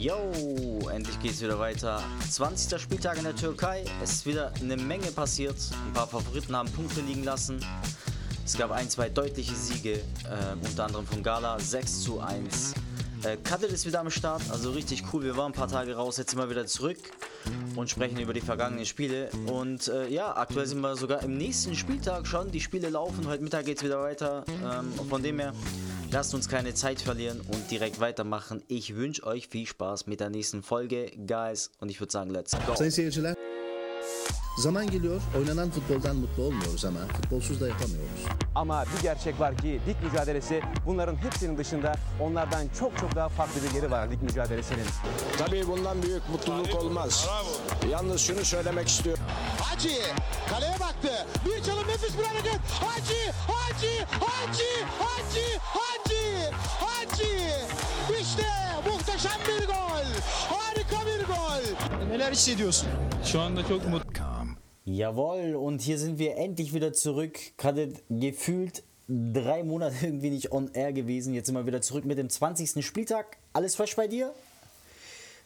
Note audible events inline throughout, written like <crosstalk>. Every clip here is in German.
Yo, endlich geht's wieder weiter. 20. Spieltag in der Türkei. Es ist wieder eine Menge passiert. Ein paar Favoriten haben Punkte liegen lassen. Es gab ein, zwei deutliche Siege, äh, unter anderem von Gala 6 zu 1. Äh, Kadir ist wieder am Start, also richtig cool. Wir waren ein paar Tage raus, jetzt sind wir wieder zurück und sprechen über die vergangenen Spiele. Und äh, ja, aktuell sind wir sogar im nächsten Spieltag schon. Die Spiele laufen, heute Mittag geht es wieder weiter. Ähm, von dem her, lasst uns keine Zeit verlieren und direkt weitermachen. Ich wünsche euch viel Spaß mit der nächsten Folge, guys. Und ich würde sagen, let's go. Zaman geliyor oynanan futboldan mutlu olmuyoruz ama futbolsuz da yapamıyoruz. Ama bir gerçek var ki lig mücadelesi bunların hepsinin dışında onlardan çok çok daha farklı bir yeri var lig mücadelesinin. Tabii bundan büyük mutluluk olmaz. Yalnız şunu söylemek istiyorum. Hacı kaleye baktı. Bir çalım nefis bir hareket. Hacı, Hacı, Hacı, Hacı, Hacı, Hacı. İşte muhteşem bir gol. Harika bir gol. Neler hissediyorsun? Şu anda çok mutlu. Jawohl, und hier sind wir endlich wieder zurück. Gerade gefühlt drei Monate <laughs> irgendwie nicht on air gewesen. Jetzt sind wir wieder zurück mit dem 20. Spieltag. Alles fresh bei dir?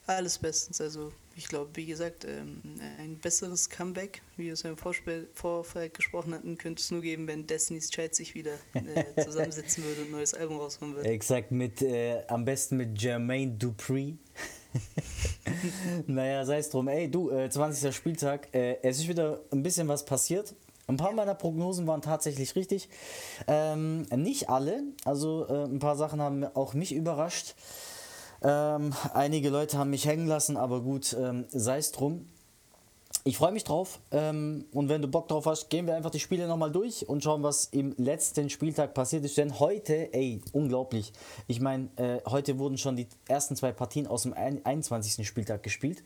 Alles bestens. Also ich glaube, wie gesagt, ähm, ein besseres Comeback, wie wir es im Vorspiel, Vorfeld gesprochen hatten, könnte es nur geben, wenn Destiny's Child sich wieder äh, <laughs> zusammensetzen würde und ein neues Album raushauen würde. Exakt, mit, äh, am besten mit Jermaine Dupri. <laughs> naja, sei es drum. Ey, du, äh, 20. Spieltag. Äh, es ist wieder ein bisschen was passiert. Ein paar meiner Prognosen waren tatsächlich richtig. Ähm, nicht alle. Also äh, ein paar Sachen haben auch mich überrascht. Ähm, einige Leute haben mich hängen lassen, aber gut, ähm, sei es drum. Ich freue mich drauf ähm, und wenn du Bock drauf hast, gehen wir einfach die Spiele nochmal durch und schauen, was im letzten Spieltag passiert ist. Denn heute, ey, unglaublich. Ich meine, äh, heute wurden schon die ersten zwei Partien aus dem ein- 21. Spieltag gespielt.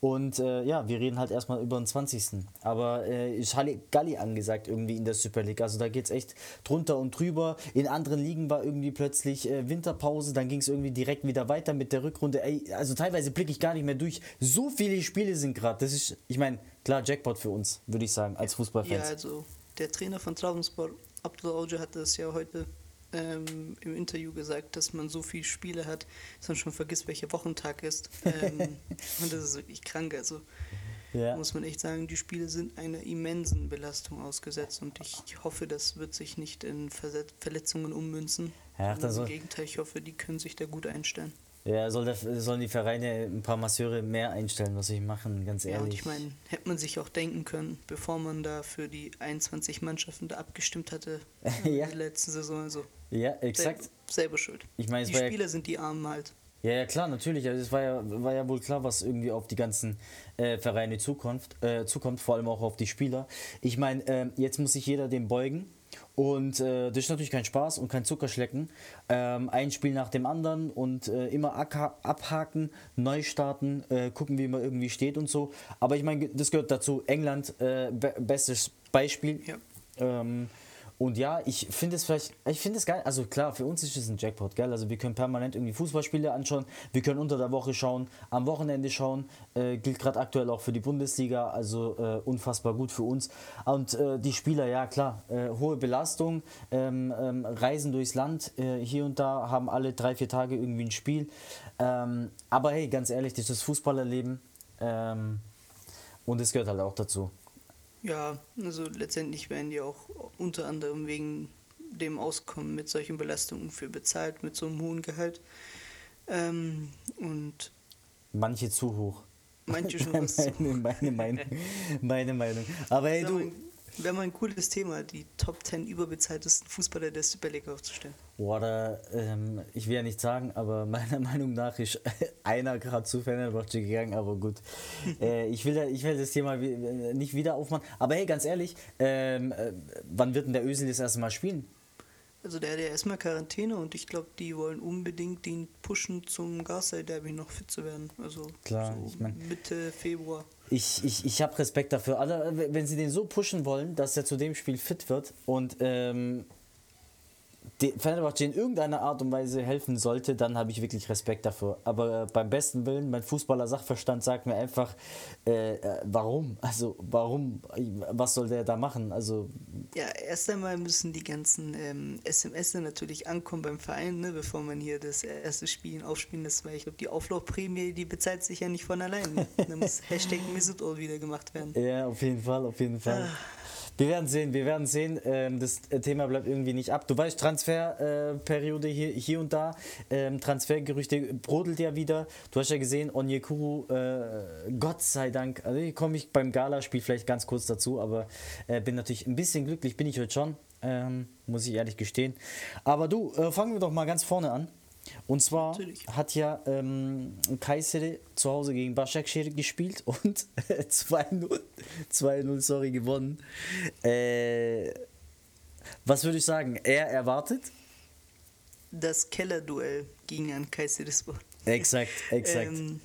Und äh, ja, wir reden halt erstmal über den 20. Aber äh, ist Galli angesagt irgendwie in der Super League. Also da geht es echt drunter und drüber. In anderen Ligen war irgendwie plötzlich äh, Winterpause, dann ging es irgendwie direkt wieder weiter mit der Rückrunde. Ey, also teilweise blicke ich gar nicht mehr durch. So viele Spiele sind gerade. Das ist, ich meine, klar, Jackpot für uns, würde ich sagen, als Ja, Fußballfans. also der Trainer von Trabzonspor, Abdul Auge, hat das ja heute ähm, im Interview gesagt, dass man so viele Spiele hat, dass man schon vergisst, welcher Wochentag ist. <laughs> Ähm, und das ist wirklich krank. Also Ja. muss man echt sagen, die Spiele sind einer immensen Belastung ausgesetzt und ich hoffe, das wird sich nicht in Verset- Verletzungen ummünzen. Ja, soll- Im Gegenteil, ich hoffe, die können sich da gut einstellen. Ja, soll der, sollen die Vereine ein paar Masseure mehr einstellen, was ich machen, ganz Ja, und ehrlich. ich meine, hätte man sich auch denken können, bevor man da für die 21 Mannschaften da abgestimmt hatte <laughs> äh, Ja. in der letzten Saison. Also ja, exakt. Selber, selber schuld. Ich meine, es die war ja- Spieler sind die Armen halt. Ja, ja, klar, natürlich. Also es war ja, war ja wohl klar, was irgendwie auf die ganzen äh, Vereine Zukunft, äh, zukommt, vor allem auch auf die Spieler. Ich meine, äh, jetzt muss sich jeder dem beugen. Und äh, das ist natürlich kein Spaß und kein Zuckerschlecken. Ähm, ein Spiel nach dem anderen und äh, immer abha- abhaken, neu starten, äh, gucken, wie man irgendwie steht und so. Aber ich meine, das gehört dazu. England, be bestes Beispiel. Ja. Ähm, und ja, ich finde es vielleicht, ich finde es geil. Also klar, für uns ist es ein Jackpot, gell? Also wir können permanent irgendwie Fußballspiele anschauen, wir können unter der Woche schauen, am Wochenende schauen. Äh, gilt gerade aktuell auch für die Bundesliga, also äh, unfassbar gut für uns. Und äh, die Spieler, ja klar, äh, hohe Belastung, ähm, ähm, Reisen durchs Land, äh, hier und da haben alle drei, vier Tage irgendwie ein Spiel. Ähm, aber hey, ganz ehrlich, das ist das Fußballerleben. Ähm, und es gehört halt auch dazu. Ja, also letztendlich werden die auch unter anderem wegen dem Auskommen mit solchen Belastungen für bezahlt, mit so einem hohen Gehalt. Ähm, und Manche zu hoch. manche <laughs> schon meine, meine Meinung. Meine Meinung. Aber hey, du. Mal, wär mal ein cooles Thema, die Top 10 überbezahltesten Fußballer der Super League aufzustellen. Oder, ähm, ich will ja nicht sagen, aber <laughs> meiner Meinung nach ist <laughs> einer gerade zu Fenerbahce gegangen, aber gut. <laughs> äh, ich, will da, ich will das Thema äh, nicht wieder aufmachen. Aber hey, ganz ehrlich, ähm, äh, wann wird denn der Ösel das erste Mal spielen? Also der hat ja erstmal Quarantäne und ich glaube, die wollen unbedingt den pushen zum Garsei-Derby noch fit zu werden. Also Klar, so ich mein- Mitte Februar. Ich, ich, ich habe Respekt dafür. Alle, wenn sie den so pushen wollen, dass er zu dem Spiel fit wird und ähm, Fenerbahce in irgendeiner Art und Weise helfen sollte, dann habe ich wirklich Respekt dafür. Aber äh, beim besten Willen, mein Fußballer-Sachverstand sagt mir einfach, äh, äh, warum? Also warum? Was soll der da machen? Also Ja, erst einmal müssen die ganzen ähm, SMS natürlich ankommen beim Verein, ne, bevor man hier das erste Spiel aufspielen lässt, weil ich glaube, die Auflaufprämie, die bezahlt sich ja nicht von allein. Da muss <laughs> Hashtag Mesut wieder gemacht werden. Ja, auf jeden Fall, auf jeden Fall. Wir werden sehen, wir werden sehen. Ähm, das Thema bleibt irgendwie nicht ab. Du weißt, Transferperiode äh, hier, hier und da. Ähm, Transfergerüchte brodelt ja wieder. Du hast ja gesehen, Onyekuru, äh, Gott sei Dank, also hier komme ich beim Gala-Spiel vielleicht ganz kurz dazu, aber äh, bin natürlich ein bisschen glücklich, bin ich heute schon, ähm, muss ich ehrlich gestehen. Aber du, äh, fangen wir doch mal ganz vorne an. Und zwar Natürlich. hat ja ähm, Kayseri zu Hause gegen Başakşehir gespielt <laughs> und 2-0, 2-0, sorry, gewonnen. Äh, was würde ich sagen? Er erwartet? Das Kellerduell ging an Kayserispor. Exakt, exakt. Ähm,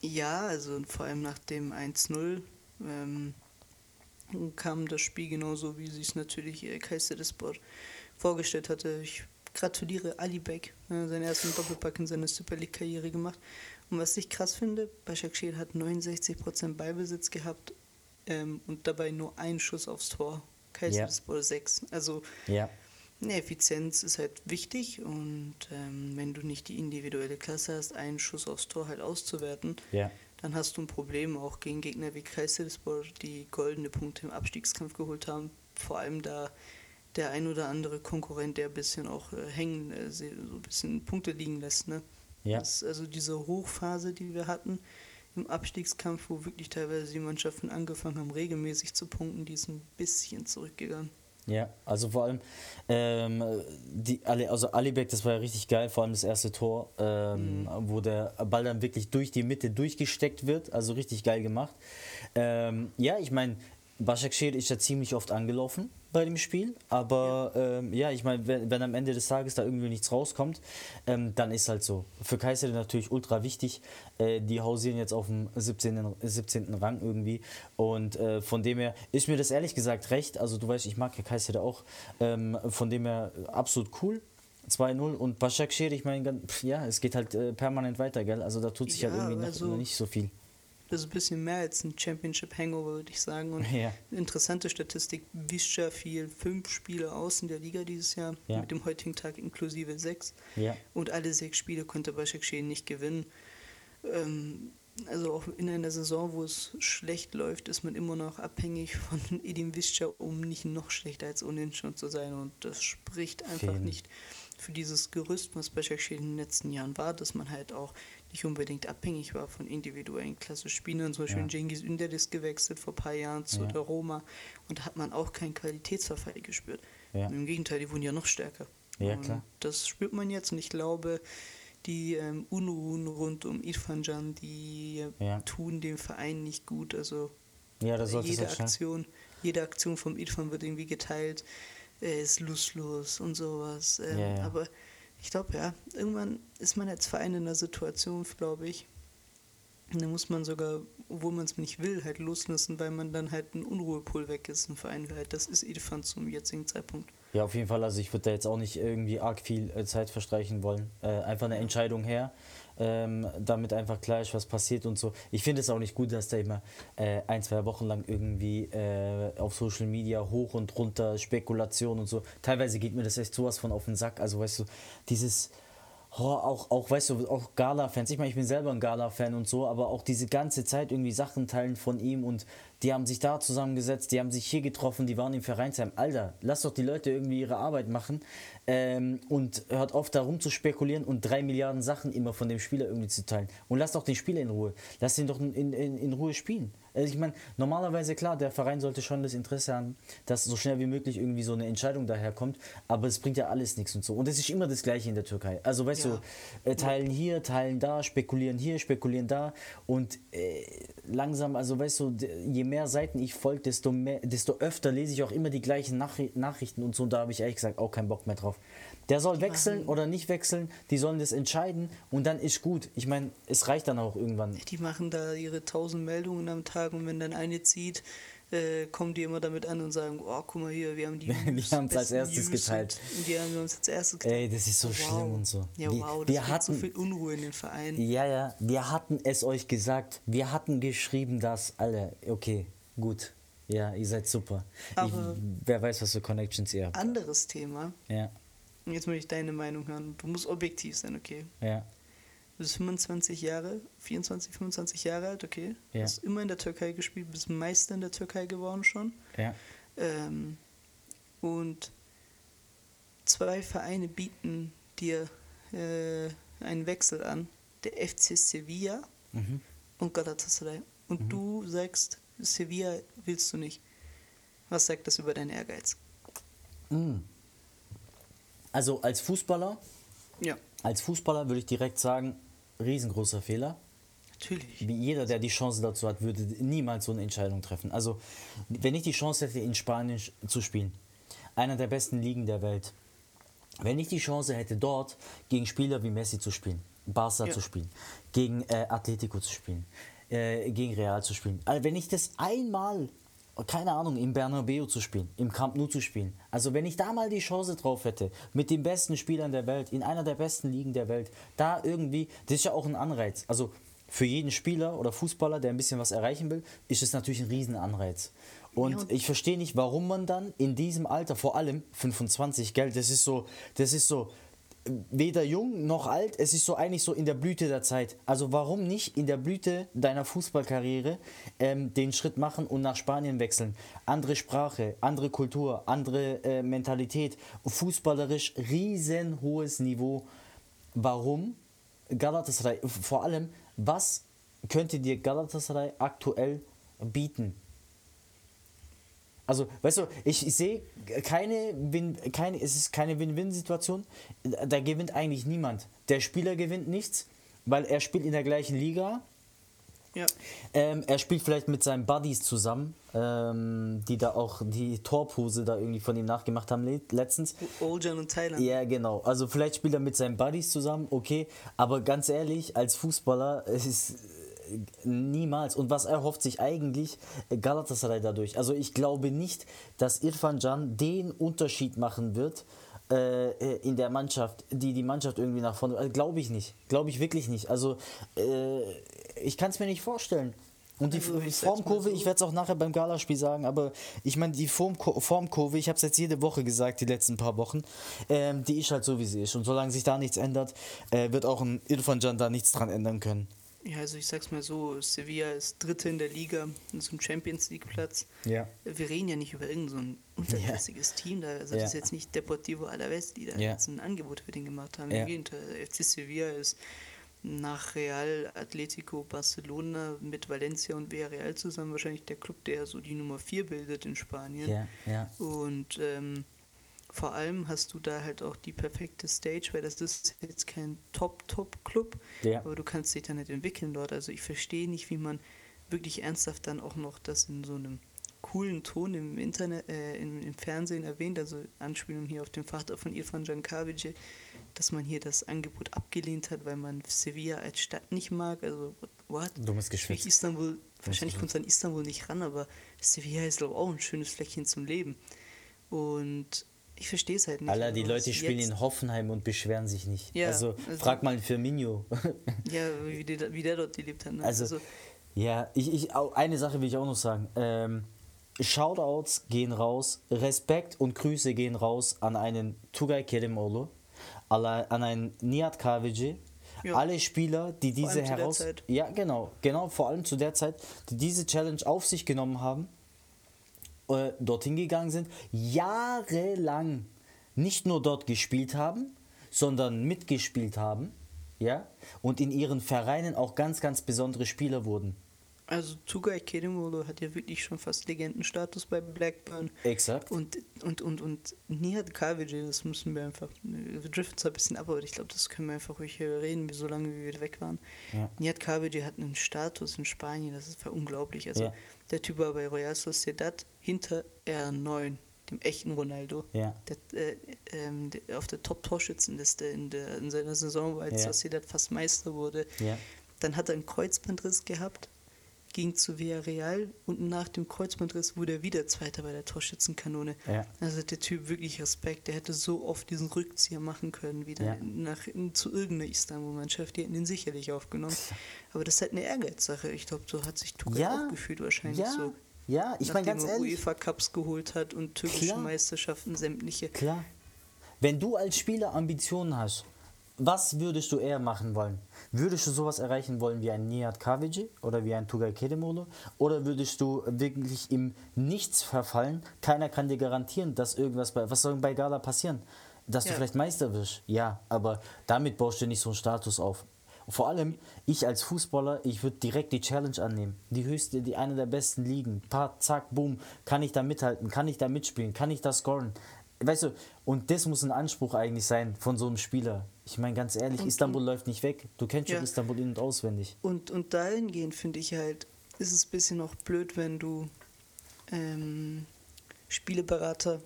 ja, also vor allem nach dem 1-0 ähm, kam das Spiel genauso, wie sich es natürlich äh, Kayserispor vorgestellt hatte. Ich gratuliere Ali Beck, äh, seinen ersten Doppelpack in seiner Super League-Karriere gemacht. Und was ich krass finde, Başakşehir hat 69% Ballbesitz gehabt ähm, und dabei nur einen Schuss aufs Tor. Kayserispor 6. Also ja, Ne, Effizienz ist halt wichtig und ähm, wenn du nicht die individuelle Klasse hast, einen Schuss aufs Tor halt auszuwerten, ja, dann hast du ein Problem auch gegen Gegner wie Kayserispor, die goldene Punkte im Abstiegskampf geholt haben. Vor allem da der ein oder andere Konkurrent, der ein bisschen auch äh, hängen, äh, so ein bisschen Punkte liegen lässt. Ne? ja. Das, also diese Hochphase, die wir hatten im Abstiegskampf, wo wirklich teilweise die Mannschaften angefangen haben, regelmäßig zu punkten, die ist ein bisschen zurückgegangen. Ja, also vor allem, ähm, die, also Alibek, das war ja richtig geil, vor allem das erste Tor, ähm, wo der Ball dann wirklich durch die Mitte durchgesteckt wird, also richtig geil gemacht. Ähm, ja, ich meine, Başakşehir ist ja ziemlich oft angelaufen bei dem Spiel, aber ähm, ja, ich meine, wenn, wenn am Ende des Tages da irgendwie nichts rauskommt, ähm, dann ist halt so. Für Kaiser natürlich ultra wichtig, äh, die hausieren jetzt auf dem 17. 17. Rang irgendwie und äh, von dem her ist mir das ehrlich gesagt recht, also du weißt, ich mag ja Kaiser auch, ähm, von dem her absolut cool. 2-0 und Başakşehir, ich meine, ja, es geht halt äh, permanent weiter, gell? Also da tut sich Ja, halt irgendwie noch, also- noch nicht so viel. Das ist ein bisschen mehr als ein Championship Hangover, würde ich sagen. Und Ja. interessante Statistik: Visca fiel fünf Spiele aus in der Liga dieses Jahr, Ja. mit dem heutigen Tag inklusive sechs. Ja. Und alle sechs Spiele konnte Başakşehir nicht gewinnen. Ähm, also auch in einer Saison, wo es schlecht läuft, ist man immer noch abhängig von Edin Visca, um nicht noch schlechter als Unentschieden zu sein. Und das spricht einfach Fehlen. nicht für dieses Gerüst, was Başakşehir in den letzten Jahren war, dass man halt auch nicht unbedingt abhängig war von individuellen Klasse-Spielern. Zum Beispiel Ja. Cengiz Ünder ist gewechselt vor ein paar Jahren zu Ja. der Roma und da hat man auch keinen Qualitätsverfall gespürt. Ja. Im Gegenteil, die wurden ja noch stärker. Ja, Und klar. Das spürt man jetzt und ich glaube, die ähm, Unruhen rund um Irfan Can, die Ja. tun dem Verein nicht gut. Also Ja, jede. Aktion, jede Aktion vom Irfan wird irgendwie geteilt, er ist lustlos und sowas. Ähm. Aber ich glaube, ja, irgendwann ist man als Verein in einer Situation, glaube ich, und da muss man sogar, obwohl man es nicht will, halt loslassen, weil man dann halt ein Unruhepol weg ist, ein Verein halt. Das ist Irfan zum jetzigen Zeitpunkt. Ja, auf jeden Fall. Also ich würde da jetzt auch nicht irgendwie arg viel äh, Zeit verstreichen wollen. Äh, einfach eine Entscheidung her, ähm, damit einfach klar ist, was passiert und so. Ich finde es auch nicht gut, dass da immer äh, ein, zwei Wochen lang irgendwie äh, auf Social Media hoch und runter Spekulation und so. Teilweise geht mir das echt sowas von auf den Sack. Also weißt du, dieses... Oh, auch, auch, weißt du, auch Gala-Fans. Ich meine, ich bin selber ein Gala-Fan und so, aber auch diese ganze Zeit irgendwie Sachen teilen von ihm und die haben sich da zusammengesetzt, die haben sich hier getroffen, die waren im Vereinsheim. Alter, lass doch die Leute irgendwie ihre Arbeit machen ähm, und hört auf, da rum zu spekulieren und drei Milliarden Sachen immer von dem Spieler irgendwie zu teilen. Und lass doch den Spieler in Ruhe. Lass ihn doch in, in, in Ruhe spielen. Also ich meine, normalerweise klar, der Verein sollte schon das Interesse haben, dass so schnell wie möglich irgendwie so eine Entscheidung daherkommt, aber es bringt ja alles nichts und so. Und es ist immer das Gleiche in der Türkei. Also weißt Ja. du, äh, teilen hier, teilen da, spekulieren hier, spekulieren da und äh, langsam, also weißt du, je mehr Seiten ich folge, desto, mehr, desto öfter lese ich auch immer die gleichen Nachri Nachrichten und so und da habe ich ehrlich gesagt auch keinen Bock mehr drauf. Der soll wechseln oder nicht wechseln, die sollen das entscheiden und dann ist gut. Ich meine, es reicht dann auch irgendwann. Die machen da ihre tausend Meldungen am Tag und wenn dann eine zieht, äh, kommen die immer damit an und sagen, oh, guck mal hier, wir haben die <laughs> Wir News, haben's als erstes News geteilt. Und die haben uns als erstes geteilt. Ey, das ist so Wow. schlimm und so. Ja, wir, wow, das wir hatten, so viel Unruhe in den Verein. Ja, ja, wir hatten es euch gesagt. Wir hatten geschrieben, dass alle. Okay, gut. Ja, ihr seid super. Aber- ich, wer weiß, was für Connections ihr habt. Anderes Thema. Ja, Und jetzt möchte ich deine Meinung hören. Du musst objektiv sein, okay? ja, Du bist 25 Jahre, 24, 25 Jahre alt, okay? Ja. Hast immer in der Türkei gespielt, bist Meister in der Türkei geworden schon. ja. Ähm, und zwei Vereine bieten dir äh, einen Wechsel an. Der FC Sevilla Mhm. und Galatasaray. Und du sagst, Sevilla willst du nicht. Was sagt das über deinen Ehrgeiz? Also als Fußballer, Ja, als Fußballer würde ich direkt sagen, riesengroßer Fehler. natürlich. Wie jeder, der die Chance dazu hat, würde niemals so eine Entscheidung treffen. Also, wenn ich die Chance hätte, in Spanien zu spielen, einer der besten Ligen der Welt, wenn ich die Chance hätte, dort gegen Spieler wie Messi zu spielen, Barca Ja. zu spielen, gegen äh, Atletico zu spielen, äh, gegen Real zu spielen, also wenn ich das einmal, keine Ahnung, im Bernabeu zu spielen, im Camp Nou zu spielen, also wenn ich da mal die Chance drauf hätte, mit den besten Spielern der Welt, in einer der besten Ligen der Welt, da irgendwie, das ist ja auch ein Anreiz. Also für jeden Spieler oder Fußballer, der ein bisschen was erreichen will, ist es natürlich ein Riesenanreiz. Und ich verstehe nicht, warum man dann in diesem Alter, vor allem 25, gell, das ist so, das ist so, weder jung noch alt, es ist so eigentlich so in der Blüte der Zeit. Also warum nicht in der Blüte deiner Fußballkarriere ähm, den Schritt machen und nach Spanien wechseln? Andere Sprache, andere Kultur, andere äh, Mentalität, fußballerisch riesenhohes Niveau. Warum Galatasaray, vor allem, was könnte dir Galatasaray aktuell bieten? Also, weißt du, ich, ich sehe keine, Win, keine, es ist keine Win-Win-Situation. Da gewinnt eigentlich niemand. Der Spieler gewinnt nichts, weil er spielt in der gleichen Liga. Ja, Ähm, er spielt vielleicht mit seinen Buddies zusammen, ähm, die da auch die Torpose da irgendwie von ihm nachgemacht haben le- letztens. Oljan und Thailand. Ja, genau. Also vielleicht spielt er mit seinen Buddies zusammen, okay. Aber ganz ehrlich, als Fußballer, es ist niemals. Und was erhofft sich eigentlich Galatasaray dadurch? Also ich glaube nicht, dass Irfan Can den Unterschied machen wird äh, äh, in der Mannschaft, die die Mannschaft irgendwie nach vorne. Also, glaube ich nicht. Glaube ich wirklich nicht. Also äh, ich kann es mir nicht vorstellen. Und die Also, Formkurve, ich werde es auch nachher beim Galaspiel sagen, aber ich meine, die Formkurve, ich habe es jetzt jede Woche gesagt, die letzten paar Wochen, ähm, die ist halt so, wie sie ist. Und solange sich da nichts ändert, äh, wird auch ein Irfan Can da nichts dran ändern können. Ja, also ich sag's mal so, Sevilla ist Dritte in der Liga, zum Champions League Platz. Ja. Wir reden ja nicht über irgendein so ein unterklassiges Team, da, also Ja. das ist jetzt nicht Deportivo Alavés, die da Ja. jetzt ein Angebot für den gemacht haben. Ja. Im Gegenteil, FC Sevilla ist nach Real, Atletico, Barcelona mit Valencia und Villarreal zusammen wahrscheinlich der Club, der so die Nummer 4 bildet in Spanien. Ja, ja. Und ähm, vor allem hast du da halt auch die perfekte Stage, weil das ist jetzt kein Top-Top-Club, Ja. aber du kannst dich da nicht entwickeln dort. Also ich verstehe nicht, wie man wirklich ernsthaft dann auch noch das in so einem coolen Ton im Internet, äh, im, im Fernsehen erwähnt, also Anspielung hier auf den Vater von Irfan Jankavic, dass man hier das Angebot abgelehnt hat, weil man Sevilla als Stadt nicht mag. Also, what? Dummes Geschwätz. Istanbul, wahrscheinlich kommt es an Istanbul nicht ran, aber Sevilla ist glaube ich auch ein schönes Fleckchen zum Leben. Und ich verstehe es halt nicht. Alter, die Leute spielen jetzt- in Hoffenheim und beschweren sich nicht. Ja, also, also- frag mal Firmino. <laughs> Ja, wie der, wie der dort gelebt hat. Ne? Also, ja, ich, ich, eine Sache will ich auch noch sagen. Ähm, Shoutouts gehen raus, Respekt und Grüße gehen raus an einen Tugay Kerimoğlu, alla- an einen Nihat Kahveci, Ja. alle Spieler, die diese heraus... Ja, genau, genau, vor allem zu der Zeit, die diese Challenge auf sich genommen haben, äh, dorthin gegangen sind, jahrelang nicht nur dort gespielt haben, sondern mitgespielt haben, ja, und in ihren Vereinen auch ganz, ganz besondere Spieler wurden. also Tugay Kerimolo hat ja wirklich schon fast Legendenstatus bei Blackburn. Exakt. Und, und, und, und Nihat Kavic, das müssen wir einfach, wir driften zwar ein bisschen ab, aber ich glaube, das können wir einfach ruhig hier reden, wie so lange wie wir weg waren. Ja. Nihat Kavic hat einen Status in Spanien, das ist unglaublich. Also Ja. der Typ war bei Real Sociedad hinter R9, dem echten Ronaldo. Ja. Der, äh, ähm, der, auf der Top-Torschützenliste in, der, in seiner Saison, als Ja. Sociedad fast Meister wurde. Ja. Dann hat er einen Kreuzbandriss gehabt, ging zu Villarreal und nach dem Kreuzbandriss wurde er wieder Zweiter bei der Torschützenkanone. Ja. Also hat der Typ wirklich Respekt. Der hätte so oft diesen Rückzieher machen können, wieder Ja. nach, zu irgendeiner Istanbul-Mannschaft. Die hätten ihn sicherlich aufgenommen. Aber das ist halt eine Ehrgeizsache. Ich glaube, so hat sich Tuchel Ja. auch gefühlt wahrscheinlich Ja, so. Ja, ich meine ganz ehrlich. UEFA Cups geholt hat und türkische Klar. Meisterschaften sämtliche. Klar. Wenn du als Spieler Ambitionen hast, was würdest du eher machen wollen? Würdest du sowas erreichen wollen wie ein Nihat Kavici oder wie ein Tugay Kedemolo? Oder würdest du wirklich im Nichts verfallen? Keiner kann dir garantieren, dass irgendwas bei. Was soll bei Gala passieren? Dass du Ja. vielleicht Meister wirst? Ja, aber damit baust du nicht so einen Status auf. Vor allem, ich als Fußballer, ich würde direkt die Challenge annehmen. Die höchste, die eine der besten Ligen. Paar, zack, boom. Kann ich da mithalten? Kann ich da mitspielen? Kann ich da scoren? Weißt du, und das muss ein Anspruch eigentlich sein von so einem Spieler. Ich meine, ganz ehrlich, Istanbul läuft nicht weg. Du kennst schon Ja. Istanbul in- und auswendig. Und, und dahingehend finde ich halt, ist es ein bisschen auch blöd, wenn du ähm, Spieleberater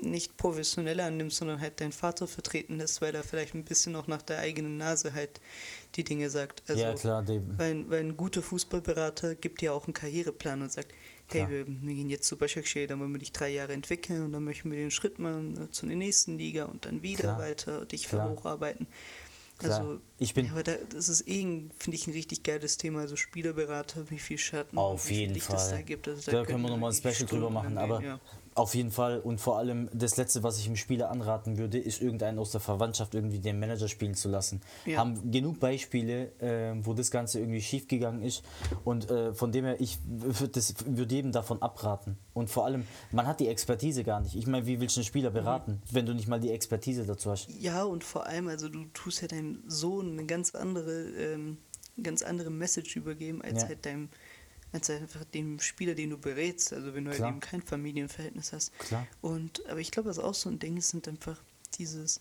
nicht professionell annimmst, sondern halt deinen Vater vertreten lässt, weil er vielleicht ein bisschen auch nach der eigenen Nase halt die Dinge sagt. Also, ja, klar, dem. Weil, weil ein guter Fußballberater gibt dir auch einen Karriereplan und sagt, hey, wir, wir gehen jetzt zu Başakşehir, dann wollen wir dich drei Jahre entwickeln und dann möchten wir den Schritt machen zu der nächsten Liga und dann wieder Klar. weiter dich hocharbeiten. Also, Ich bin- ja, aber da, das ist eh, finde ich, ein richtig geiles Thema, also Spielerberater, wie viel Schatten Auf jeden Fall. da gibt. Also, da können könnten wir nochmal ein Special drüber Stunden machen, angehen, aber ja. auf jeden Fall und vor allem das Letzte, was ich dem Spieler anraten würde, ist irgendeinen aus der Verwandtschaft irgendwie den Manager spielen zu lassen. Ja. Haben genug Beispiele, äh, wo das Ganze irgendwie schief gegangen ist und äh, von dem her, ich würde würd jedem davon abraten. Und vor allem, man hat die Expertise gar nicht. Ich meine, wie willst du einen Spieler beraten, wenn du nicht mal die Expertise dazu hast? Ja, und vor allem, also du tust ja deinem Sohn eine ganz andere, ähm, ganz andere Message übergeben, als Ja. halt deinem, als einfach dem Spieler, den du berätst, also wenn du halt Klar. eben kein Familienverhältnis hast. Klar. Und aber ich glaube, was auch so ein Ding ist, sind einfach dieses,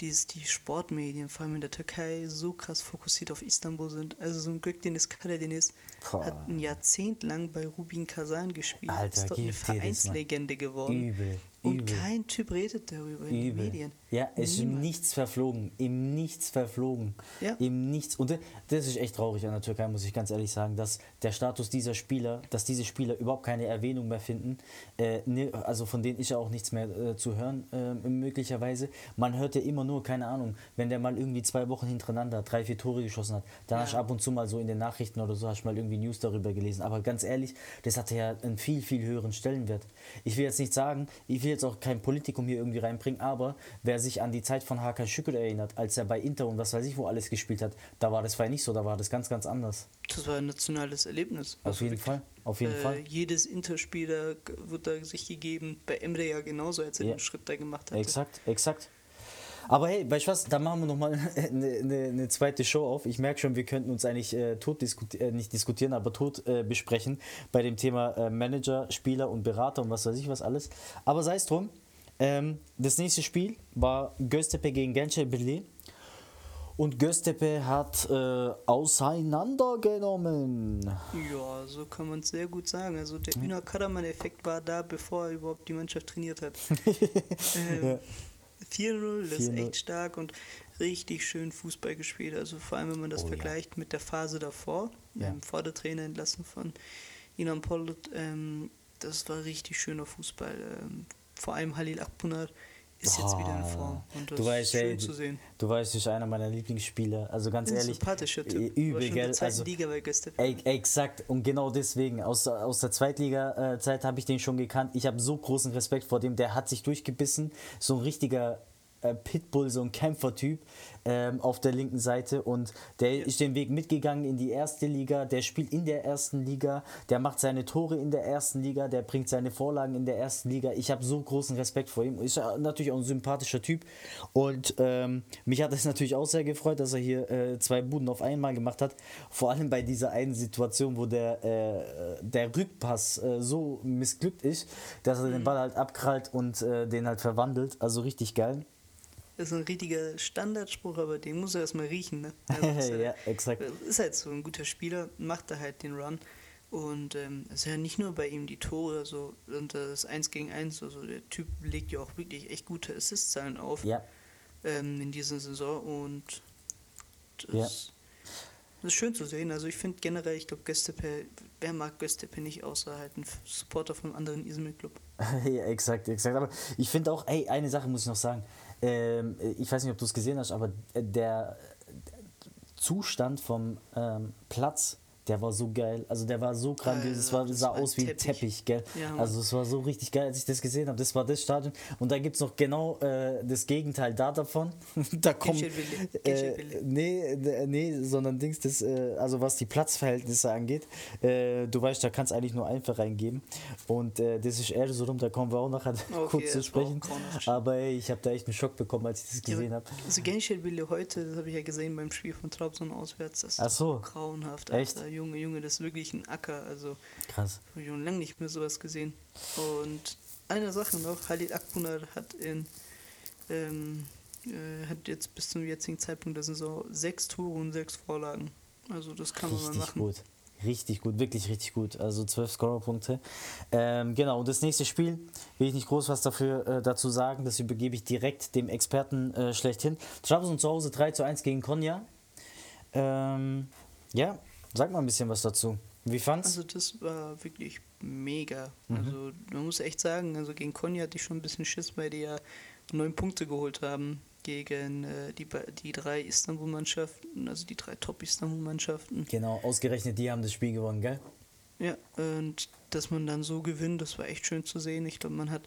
dieses, die Sportmedien, vor allem in der Türkei, so krass fokussiert auf Istanbul sind. Also so ein Gökdeniz Karadeniz Boah. hat ein Jahrzehnt lang bei Rubin Kazan gespielt, Alter, ist dort eine. Vereinslegende geworden. Übel, Und übel. kein Typ redet darüber in den Übel. Medien. Ja, es ist im Niemand. Nichts verflogen. Im Nichts verflogen. Ja. Im Nichts. Und das- das ist echt traurig an der Türkei, muss ich ganz ehrlich sagen, dass der Status dieser Spieler, dass diese Spieler überhaupt keine Erwähnung mehr finden. Äh, ne, also von denen ist ja auch nichts mehr äh, zu hören, äh, möglicherweise. Man hört ja immer nur, keine Ahnung, wenn der mal irgendwie zwei Wochen hintereinander drei, vier Tore geschossen hat, dann hast du ab und zu mal so in den Nachrichten oder so, hast du mal irgendwie News darüber gelesen. Aber ganz ehrlich, das hatte ja einen viel, viel höheren Stellenwert. Ich will jetzt nicht sagen, ich will jetzt auch kein Politikum hier irgendwie reinbringen, aber wer sich an die Zeit von Hakan Şükür erinnert, als er bei Inter und was weiß ich wo alles gespielt hat, da war das vorher nicht so, da war das ganz, ganz anders. Das war ein nationales Erlebnis. Auf jeden Fall, auf jeden äh, Fall. Jedes Interspieler wird da sich gegeben. Bei Emre ja genauso, als er Ja. den Schritt da gemacht hat. Exakt, exakt. Aber hey, weißt du was, da machen wir nochmal <laughs> eine, eine, eine zweite Show auf. Ich merke schon, wir könnten uns eigentlich äh, tot diskutieren, äh, nicht diskutieren, aber tot äh, besprechen bei dem Thema äh, Manager, Spieler und Berater und was weiß ich was alles. Aber sei es drum, ähm, das nächste Spiel war Göztepe gegen Gençlerbirliğ. Und Göztepe hat äh, auseinandergenommen. Ja, so kann man es sehr gut sagen. Also der Üner Karaman-Effekt war da, bevor er überhaupt die Mannschaft trainiert hat. <laughs> ähm, 4-0, das ist 4-0. echt stark und richtig schön Fußball gespielt. Also vor allem, wenn man das Oh ja. vergleicht mit der Phase davor, Ja. ähm, vor der Trainer entlassen von Inan Polut, ähm, das war richtig schöner Fußball. Ähm, vor allem Halil Akbunar ist jetzt wieder in Form. Und das du weißt, ist schön ey, zu sehen. du weißt, bist einer meiner Lieblingsspieler. Also ganz Ein ehrlich. sympathischer Typ. äh, Übel, gell? Also, Liga bei. Ey, exakt, und genau deswegen, aus, aus der Zweitliga-Zeit habe ich den schon gekannt. Ich habe so großen Respekt vor dem, der hat sich durchgebissen. So ein richtiger äh, Pitbull, so ein Kämpfertyp ähm, auf der linken Seite. Und der ist den Weg mitgegangen in die erste Liga. Der spielt in der ersten Liga. Der macht seine Tore in der ersten Liga. Der bringt seine Vorlagen in der ersten Liga. Ich habe so großen Respekt vor ihm. Ist natürlich auch ein sympathischer Typ. Und ähm, mich hat es <laughs> natürlich auch sehr gefreut, dass er hier äh, zwei Buden auf einmal gemacht hat. Vor allem bei dieser einen Situation, wo der, äh, der Rückpass äh, so missglückt ist, dass er den Ball halt abkrallt und äh, den halt verwandelt. Also richtig geil. Das ist ein richtiger Standardspruch, aber den muss er erstmal riechen. Ne? Also <laughs> ist, ja, exakt. ist halt so ein guter Spieler, macht er halt den Run. Und ähm, es ist ja nicht nur bei ihm die Tore, so, und das 1 gegen 1, also der Typ legt ja auch wirklich echt gute Assist-Zahlen auf Ja. ähm, in dieser Saison und das, Das ist schön zu sehen. Also ich finde generell, ich glaube, Göztepe, wer mag Göztepe nicht, außer halt ein Supporter von einem anderen Izmir-Club. <laughs> ja, exakt, exakt. Aber ich finde auch, ey, eine Sache muss ich noch sagen. Ähm, ich weiß nicht, ob du es gesehen hast, aber der Zustand vom ähm, Platz, der war so geil. Also der war so grandios. Es war, das sah war aus wie ein Teppich. Teppich, gell? Ja, also es war so richtig geil, als ich das gesehen habe. Das war das Stadion. Und da gibt es noch genau äh, das Gegenteil da davon. <laughs> da. Gençlerbirliği, Äh, nee, nee, sondern Dings, das, äh, also was die Platzverhältnisse angeht, äh, du weißt, da kannst eigentlich nur einfach reingeben. Und äh, das ist eher so rum, da kommen wir auch nachher <laughs> kurz zu sprechen. Aber ey, ich habe da echt einen Schock bekommen, als ich das gesehen habe. Also Gençlerbirliği heute, das habe ich ja gesehen beim Spiel von Trabzon auswärts, das ist Ach so. grauenhaft. Echt? Alter. Junge, Junge, das ist wirklich ein Acker. Also Krass. habe ich schon lange nicht mehr sowas gesehen. Und eine Sache noch, Halil Akbunar hat in ähm, äh, hat jetzt bis zum jetzigen Zeitpunkt der Saison sechs Tore und sechs Vorlagen. Also das kann man mal Richtig machen. gut. Richtig gut, wirklich richtig gut. Also 12 Scorerpunkte. Ähm, genau, und das nächste Spiel will ich nicht groß was dafür äh, dazu sagen. Das übergebe ich direkt dem Experten äh, schlechthin. Trabzon zu Hause 3 zu 1 gegen Konya. Ähm, ja, sag mal ein bisschen was dazu. Wie fand's? Also das war wirklich mega. Mhm. Also man muss echt sagen, also gegen Konya hatte ich schon ein bisschen Schiss, weil die ja neun Punkte geholt haben gegen äh, die, die drei Istanbul-Mannschaften, also die drei Top-Istanbul-Mannschaften. genau, ausgerechnet die haben das Spiel gewonnen, gell? Ja, und dass man dann so gewinnt, das war echt schön zu sehen. Ich glaube, man hat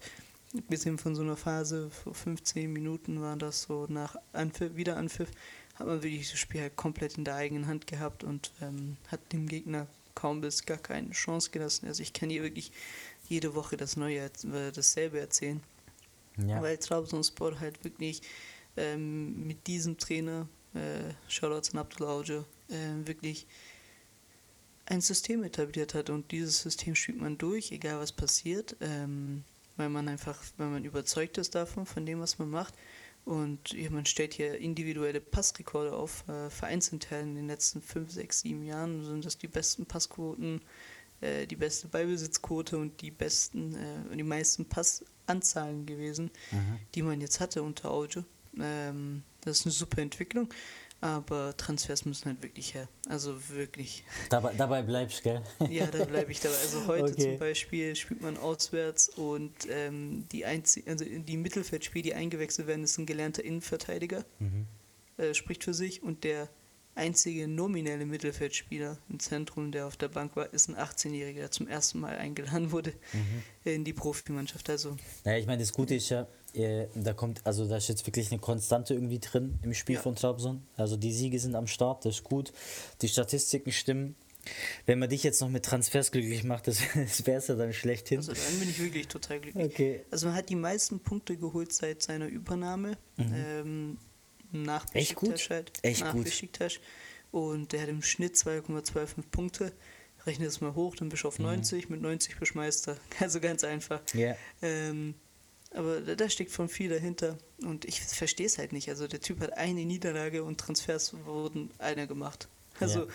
ein bisschen von so einer Phase, vor 15 Minuten war das so, nach Anpfiff, Wiederanpfiff, hat man wirklich das Spiel halt komplett in der eigenen Hand gehabt und ähm, hat dem Gegner kaum bis gar keine Chance gelassen. Also ich kann hier wirklich jede Woche das Neue, äh, dasselbe erzählen. Ja. Weil Trabzonspor halt wirklich ähm, mit diesem Trainer, äh, Shoutouts an Abdullah Auge, äh, wirklich ein System etabliert hat und dieses System spielt man durch, egal was passiert, ähm, weil man einfach, weil man überzeugt ist davon, von dem, was man macht. Und ja, man stellt hier individuelle Passrekorde auf. Äh, vereinsintern in den letzten 5, 6, 7 Jahren sind das die besten Passquoten, äh, die beste Ballbesitzquote und die besten äh, und die meisten Passanzahlen gewesen, die man jetzt hatte unter Auge. Ähm, das ist eine super Entwicklung, aber Transfers müssen halt wirklich her. Also wirklich. Dabei, dabei bleibst, gell? <laughs> Ja, da bleibe ich dabei. Also heute Okay. zum Beispiel spielt man auswärts und ähm, die, einzi also die Mittelfeldspieler, die eingewechselt werden, ist ein gelernter Innenverteidiger, Mhm. äh, spricht für sich und der einzige nominelle Mittelfeldspieler im Zentrum, der auf der Bank war, ist ein 18-Jähriger, der zum ersten Mal eingeladen wurde Mhm. in die Profimannschaft. Also Naja, ich meine, das Gute ist ja, äh, da kommt, also da ist jetzt wirklich eine Konstante irgendwie drin im Spiel Ja. von Trabzon. Also die Siege sind am Start, das ist gut. Die Statistiken stimmen. Wenn man dich jetzt noch mit Transfers glücklich macht, das, <laughs> das wäre es ja dann schlechthin. Also dann bin ich wirklich total glücklich. Okay. Also man hat die meisten Punkte geholt seit seiner Übernahme. Ähm, nach Mhm. Echt gut? Besiktas halt. Echt nach gut. Besiktas. Und der hat im Schnitt 2,25 Punkte. Rechne das mal hoch, dann bist du auf 90. Mit 90 bist du Meister. <laughs> Also ganz einfach. Mhm. Ja. Ähm, aber da, steckt von viel dahinter. Und ich verstehe es halt nicht. Also der Typ hat eine Niederlage und Transfers wurden eine gemacht. Also Ja.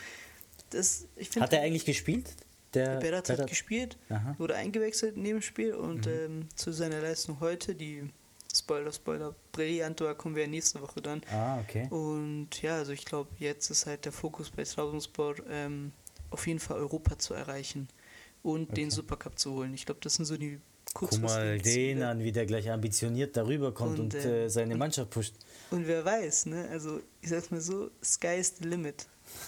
das, ich finde... Hat er eigentlich gespielt? Der Berat hat gespielt, Aha. wurde eingewechselt in dem Spiel und ähm, zu seiner Leistung heute, die Spoiler, Spoiler, brillant war, kommen wir ja nächste Woche dann. Ah, okay. Und ja, also ich glaube, jetzt ist halt der Fokus bei Trabzonspor ähm, auf jeden Fall Europa zu erreichen und den Supercup zu holen. Ich glaube, das sind so die Guck mal den an, wie der gleich ambitioniert darüber kommt und, Und, äh, äh, seine Mannschaft pusht. Und wer weiß, ne? Also ich sag's mal so, sky is the limit.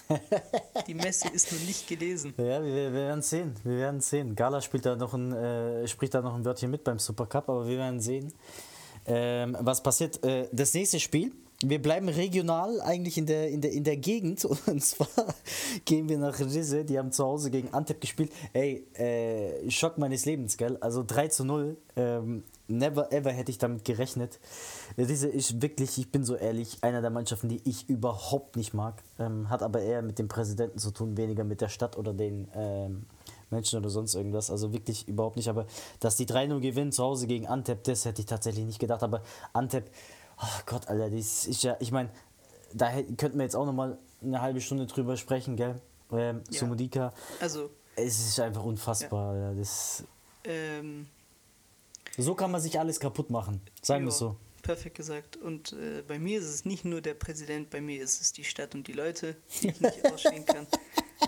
<laughs> die Messe ist noch nicht gelesen. Ja, wir, wir werden sehen. Wir werden sehen. Gala spielt da noch ein, äh, spricht da noch ein Wörtchen mit beim Supercup, aber wir werden sehen, ähm, was passiert. Äh, das nächste Spiel. Wir bleiben regional eigentlich in der, in, der, in der Gegend <laughs> und zwar gehen wir nach Rize, die haben zu Hause gegen Antep gespielt. Ey, äh, Schock meines Lebens, gell? Also 3 zu 0. Ähm, never ever hätte ich damit gerechnet. Rize ist wirklich, ich bin so ehrlich, einer der Mannschaften, die ich überhaupt nicht mag. Ähm, hat aber eher mit dem Präsidenten zu tun, weniger mit der Stadt oder den ähm, Menschen oder sonst irgendwas. Also wirklich überhaupt nicht. Aber dass die 3-0 gewinnen zu Hause gegen Antep, das hätte ich tatsächlich nicht gedacht. Aber Antep, oh Gott, Alter, das ist ja, ich meine, da könnten wir jetzt auch nochmal eine halbe Stunde drüber sprechen, gell? Ähm, Ja. Sumudika. Also, Es ist einfach unfassbar. Alter. Das, ähm, so kann man sich alles kaputt machen. Sagen wir es Ja. so. perfekt gesagt. Und äh, bei mir ist es nicht nur der Präsident, bei mir ist es die Stadt und die Leute, die ich nicht <laughs> ausstehen kann.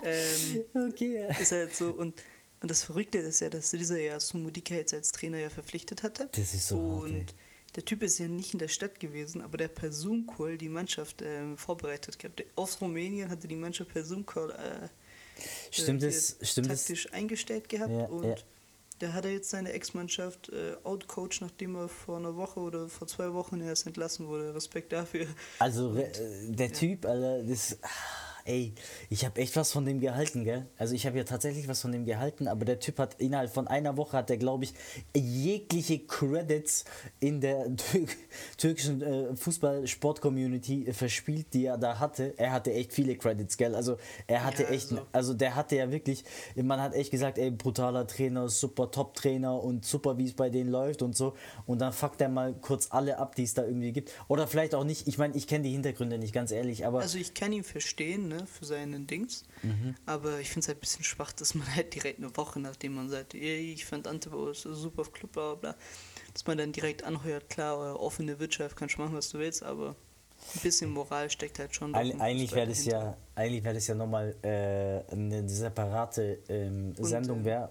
Ähm, Okay. ist halt so. Und, und das Verrückte ist ja, dass dieser ja Sumudika jetzt als Trainer ja verpflichtet hatte. Das ist so hart. Und der Typ ist ja nicht in der Stadt gewesen, aber der per Zoom-Call die Mannschaft ähm, vorbereitet gehabt. Aus Rumänien hatte die Mannschaft per Zoom-Call äh, Stimmt äh, es, stimmt es? taktisch eingestellt gehabt Ja, und ja. der hat er jetzt seine Ex-Mannschaft äh, outcoach, nachdem er vor einer Woche oder vor zwei Wochen erst entlassen wurde. Respekt dafür. Also re- äh, der Typ, Alter, das. ah, Ey, ich habe echt was von dem gehalten, gell? Also ich habe ja tatsächlich was von dem gehalten, aber der Typ hat innerhalb von einer Woche hat er, glaube ich, jegliche Credits in der <laughs> tür türkischen äh, Fußball-Sport-Community äh, verspielt, die er da hatte. Er hatte echt viele Credits, gell? Also er hatte Ja, echt, also- also der hatte ja wirklich, man hat echt gesagt, ey, brutaler Trainer, super Top-Trainer und super, wie es bei denen läuft und so. Und dann fuckt er mal kurz alle ab, die es da irgendwie gibt. Oder vielleicht auch nicht, ich meine, ich kenne die Hintergründe nicht, ganz ehrlich, aber Also ich kann ihn verstehen, ne, für seinen Dings. Mhm. Aber ich finde es halt ein bisschen schwach, dass man halt direkt eine Woche, nachdem man sagt, ey, ich fand ein super Club, bla bla bla, dass man dann direkt anheuert, klar, offene Wirtschaft, kannst du machen, was du willst, aber ein bisschen Moral steckt halt schon. Eig im eigentlich wäre das ja, eigentlich wäre das ja nochmal äh, eine separate ähm, Sendung, ähm, wär,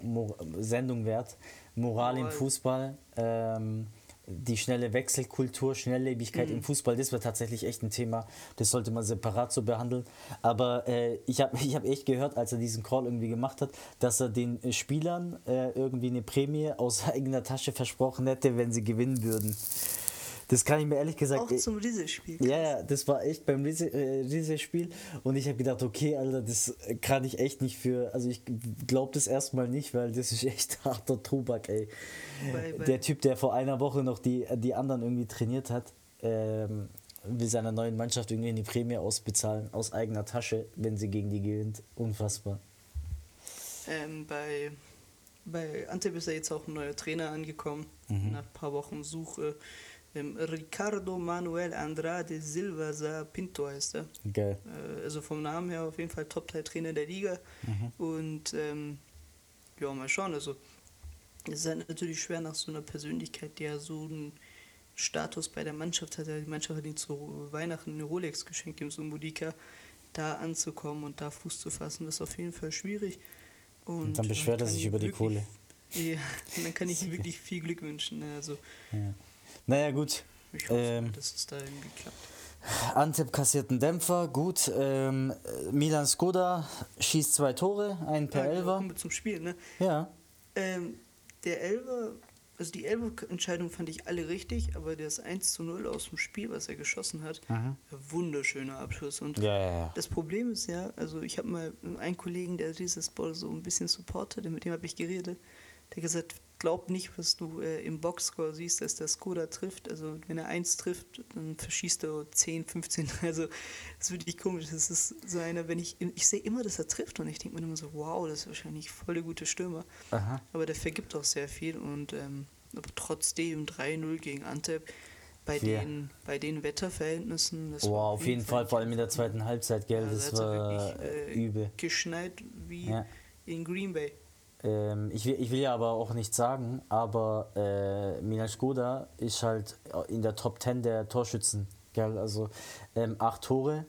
Sendung wert. Moral im Moral. Fußball, ähm, die schnelle Wechselkultur, Schnelllebigkeit Mhm. im Fußball, das wäre tatsächlich echt ein Thema. Das sollte man separat so behandeln. Aber äh, ich habe <laughs> ich hab echt gehört, als er diesen Call irgendwie gemacht hat, dass er den äh, Spielern äh, irgendwie eine Prämie aus <laughs> eigener Tasche versprochen hätte, wenn sie gewinnen würden. Das kann ich mir ehrlich gesagt. Auch äh, zum Riese-Spiel. ja, ja, das war echt beim äh, Riese-Spiel und ich habe gedacht, okay, Alter, das kann ich echt nicht für, also ich glaube das erstmal nicht, weil das ist echt <laughs> harter Tobak, ey. Bei- bei- Der Typ, der vor einer Woche noch die, die anderen irgendwie trainiert hat, ähm, will seiner neuen Mannschaft irgendwie eine Prämie ausbezahlen, aus eigener Tasche, wenn sie gegen die gewinnt. Unfassbar. Ähm, bei, bei Antep ist ja jetzt auch ein neuer Trainer angekommen, Mhm. nach ein paar Wochen Suche. Ricardo Manuel Andrade Silva Sa Pinto heißt er. Geil. Äh, also vom Namen her auf jeden Fall Top-Teil-Trainer der Liga. Mhm. Und ähm, ja, mal schauen. Also es ist halt natürlich schwer nach so einer Persönlichkeit, die ja so einen Status bei der Mannschaft hat. Die Mannschaft hat ihm zu Weihnachten eine Rolex geschenkt, dem Sumudika, da anzukommen und da Fuß zu fassen. Das ist auf jeden Fall schwierig. Und dann beschwert er sich über die Kohle. <laughs> Ja, und dann kann ich ihm wirklich viel Glück wünschen. ne. Also Ja. Naja, gut. ich hoffe, Ähm, dass es da irgendwie klappt. Antep kassiert einen Dämpfer, gut. Ähm, Milan Skoda schießt zwei Tore, einen per Ja, Elfer. Kommen wir zum Spiel, ne? Ja. Ähm, der Elfer, also die Elfer-Entscheidung fand ich alle richtig, aber das 1 zu 0 aus dem Spiel, was er geschossen hat, ein wunderschöner Abschluss. Und Ja, ja, ja. das Problem ist ja, also ich habe mal einen Kollegen, der dieses Ball so ein bisschen supportet, mit dem habe ich geredet, der gesagt, glaub nicht, was du äh, im Boxscore siehst, dass der Skoda trifft. Also wenn er 1 trifft, dann verschießt er 10, 15. <laughs> Also das ist wirklich komisch. Das ist so einer, wenn ich, ich sehe immer, dass er trifft und ich denke mir immer so, wow, das ist wahrscheinlich voll der gute Stürmer. Aha. Aber der vergibt auch sehr viel und ähm, aber trotzdem 3-0 gegen Antep bei, den, bei den Wetterverhältnissen. Das Wow, war auf jeden Fall, vor allem in der zweiten Halbzeit, gell, Ja, das da hat's ja war wirklich, äh, übel. geschneit wie Ja. in Green Bay. Ähm, ich, will, ich will ja aber auch nicht sagen, aber äh, Milan Skoda ist halt in der Top 10 der Torschützen. Gell? Also ähm, acht Tore,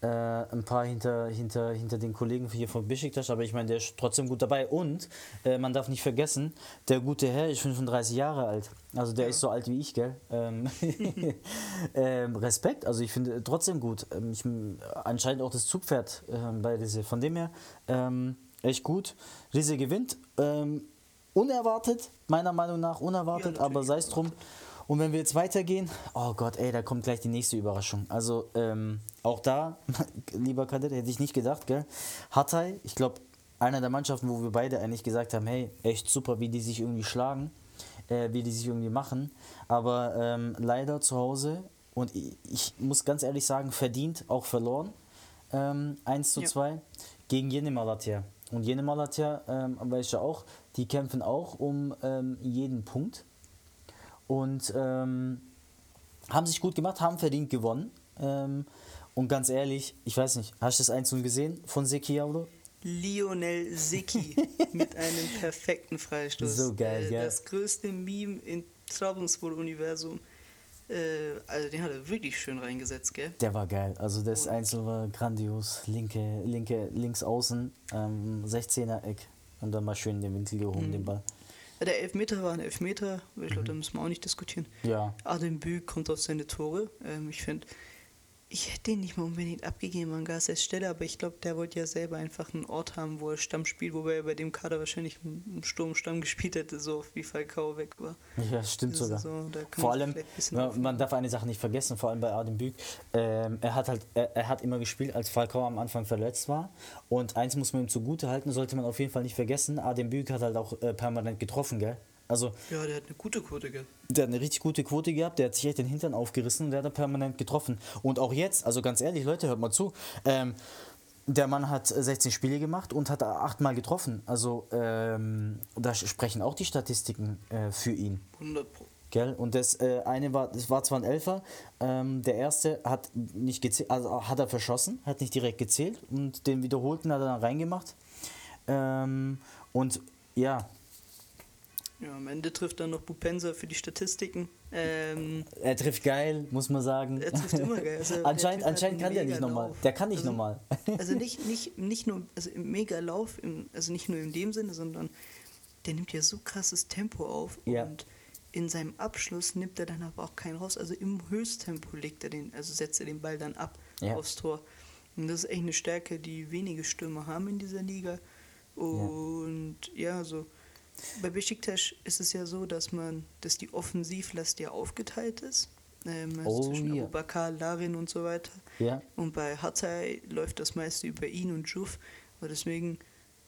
äh, ein paar hinter, hinter, hinter den Kollegen hier von Besiktas, aber ich meine, der ist trotzdem gut dabei. Und äh, man darf nicht vergessen, der gute Herr ist 35 Jahre alt. Also der ist so alt wie ich, gell? Ähm, <laughs> ähm, Respekt, also ich finde trotzdem gut. Ähm, ich, anscheinend auch das Zugpferd ähm, bei Risse. Von dem her, ähm, echt gut. Risse gewinnt. Ähm, unerwartet, meiner Meinung nach unerwartet, Ja, aber sei es drum. Und wenn wir jetzt weitergehen, oh Gott, ey, da kommt gleich die nächste Überraschung. Also ähm, auch da, <laughs> lieber Kadett, hätte ich nicht gedacht, gell? Hatay, ich glaube, einer der Mannschaften, wo wir beide eigentlich gesagt haben, hey, echt super, wie die sich irgendwie schlagen, äh, wie die sich irgendwie machen. Aber ähm, leider zu Hause, und ich, ich muss ganz ehrlich sagen, verdient auch verloren. Ähm, 1 zu Ja. 2 gegen Jene Malatya. Und Jene Malatya, ähm, weiß ich ja auch, die kämpfen auch um ähm, jeden Punkt. Und ähm, haben sich gut gemacht, haben verdient gewonnen. Ähm, und ganz ehrlich, ich weiß nicht, hast du das 1 gesehen von Seki Aulo? Lionel Sicki <laughs> mit einem perfekten Freistoß. So geil, Äh, gell? Das größte Meme im Trabzonspor-Universum. Äh, also den hat er wirklich schön reingesetzt, gell? Der war geil. Also das Einzel war grandios. Linke, linke, links außen, ähm, 16er Eck. Und dann mal schön in den Winkel gehoben, den Ball. Ja, Der Elfmeter war ein Elfmeter, ich glaube, da müssen wir auch nicht diskutieren. Ja. Adem Büg kommt auf seine Tore. Ähm, ich finde, ich hätte den nicht mal unbedingt abgegeben an Garces Stelle, aber ich glaube, der wollte ja selber einfach einen Ort haben, wo er Stamm spielt, wobei er bei dem Kader wahrscheinlich im Sturm Stamm <laughs> gespielt hätte, so wie Falcao weg war. Ja, stimmt sogar. Da kann vor man allem, man, man darf eine Sache nicht vergessen, vor allem bei Adem Büg. Ähm, er hat halt, er, er hat immer gespielt, als Falcao am Anfang verletzt war. Und eins muss man ihm zugute halten, sollte man auf jeden Fall nicht vergessen. Adem Büg hat halt auch äh, permanent getroffen, gell? Also Ja, der hat eine gute Quote gehabt. der hat eine richtig gute Quote gehabt, der hat sich echt den Hintern aufgerissen und der hat da permanent getroffen. Und auch jetzt, also ganz ehrlich, Leute, hört mal zu. Ähm, der Mann hat äh, 16 Spiele gemacht und hat achtmal getroffen. Also ähm, da sprechen auch die Statistiken äh, für ihn. 100 Pro. Gell? Und das äh, eine war, das war zwar ein Elfer, ähm, der erste hat nicht gezählt, also hat er verschossen, hat nicht direkt gezählt und den wiederholten hat er dann reingemacht. Ähm, und ja, Ja, am Ende trifft dann noch Bupensa für die Statistiken. Ähm, er trifft geil, muss man sagen. er trifft immer geil. Also, <laughs> anscheinend anscheinend einen kann der nicht nochmal. Der kann nicht Also- nochmal. Also nicht, <laughs> nicht, nicht nur also im Mega-Lauf, also nicht nur in dem Sinne, sondern der nimmt ja so krasses Tempo auf Ja. und in seinem Abschluss nimmt er dann aber auch keinen raus. Also im Höchsttempo legt er den, also setzt er den Ball dann ab Ja. aufs Tor. Und das ist echt eine Stärke, die wenige Stürmer haben in dieser Liga. Und ja, so bei Besiktas ist es ja so, dass man, dass die Offensivlast ja aufgeteilt ist. Ähm, also Oh, zwischen ja. Abubakar, Larin und so weiter. Ja. Und bei Hatay läuft das meiste über ihn und Juf. Und deswegen,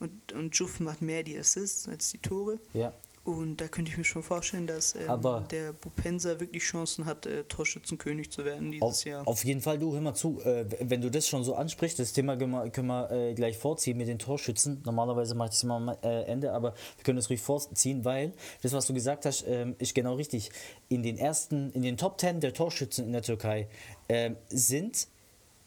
und, und Juf macht mehr die Assists als die Tore. Ja. Und da könnte ich mir schon vorstellen, dass ähm, der Bupensa wirklich Chancen hat, äh, Torschützenkönig zu werden dieses Auf, Jahr. auf jeden Fall, du, hör mal zu, äh, wenn du das schon so ansprichst, das Thema können wir, äh, gleich vorziehen mit den Torschützen. Normalerweise mache ich das immer am äh, Ende, aber wir können das ruhig vorziehen, weil das, was du gesagt hast, ähm, ist genau richtig. In den ersten, in den Top 10 der Torschützen in der Türkei ähm, sind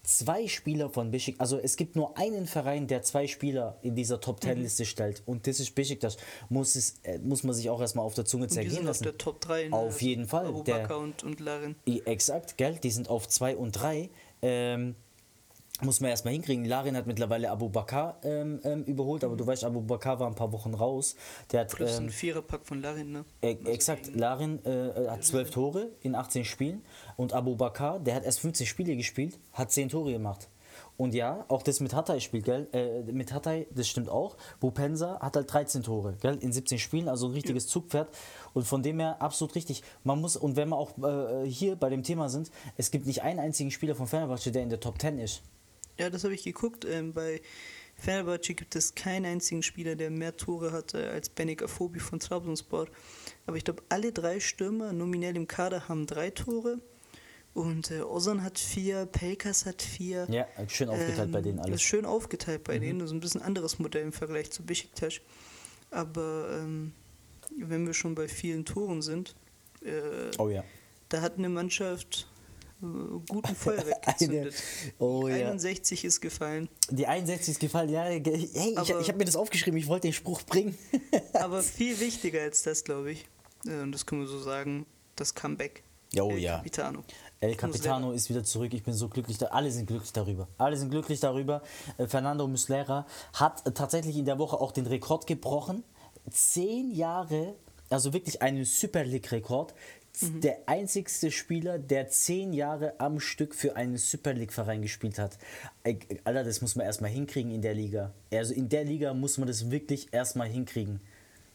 zwei Spieler von Beşiktaş, also es gibt nur einen Verein, der zwei Spieler in dieser Top Mhm. 10 Liste stellt und das ist Beşiktaş. Muss, es, äh, muss man sich auch erstmal auf der Zunge und die zergehen sind auf lassen. der Top 3. Ne? Auf jeden Fall, Abubakar der- und, und Larin. Exakt, gell? Die sind auf 2 und 3. Ähm, muss man erstmal hinkriegen. Larin hat mittlerweile Abu Bakar ähm, ähm, überholt, aber du weißt, Abu Bakar war ein paar Wochen raus. Der hat Plus ähm, ein Viererpack von Larin, ne? e exakt, Larin äh, hat 12 Tore in 18 Spielen und Abu Bakar, der hat erst 15 Spiele gespielt, hat 10 Tore gemacht. Und ja, auch das mit Hatay spielt, gell? Äh, mit Hatay, das stimmt auch. Bupensa hat halt 13 Tore, gell? In 17 Spielen, also ein richtiges Zugpferd. Und von dem her absolut richtig. Man muss, und wenn wir auch äh, hier bei dem Thema sind, es gibt nicht einen einzigen Spieler von Fenerbahce, der in der Top 10 ist. Ja, das habe ich geguckt. Ähm, bei Fenerbahce gibt es keinen einzigen Spieler, der mehr Tore hatte als Benik Afobi von Trabzonspor. Aber ich glaube, alle drei Stürmer nominell im Kader haben drei Tore. Und äh, Ozan hat vier, Pelkas hat vier. Ja, schön aufgeteilt bei denen Das alles. Mhm. ist schön aufgeteilt bei denen. Das ist ein bisschen anderes Modell im Vergleich zu Besiktas. Aber ähm, wenn wir schon bei vielen Toren sind, äh, Oh ja. da hat eine Mannschaft guten <laughs> Feuerwerk gezündet. oh Die ja. 61 ist gefallen. Die 61 ist gefallen, ja. Hey, ich, Aber- ich habe mir das aufgeschrieben, ich wollte den Spruch bringen. <laughs> Aber viel wichtiger als das, glaube ich, äh, und das können wir so sagen, das Comeback. Oh El ja. Capitano. El Capitano ist wieder zurück. Ich bin so glücklich. Da alle sind glücklich darüber. Alle sind glücklich darüber. Äh, Fernando Muslera hat äh, tatsächlich in der Woche auch den Rekord gebrochen. Zehn Jahre, also wirklich einen Super League-Rekord. Mhm. Der einzigste Spieler, der zehn Jahre am Stück für einen Super League-Verein gespielt hat. Äh, Alter, das muss man erstmal hinkriegen in der Liga. Also in der Liga muss man das wirklich erstmal hinkriegen.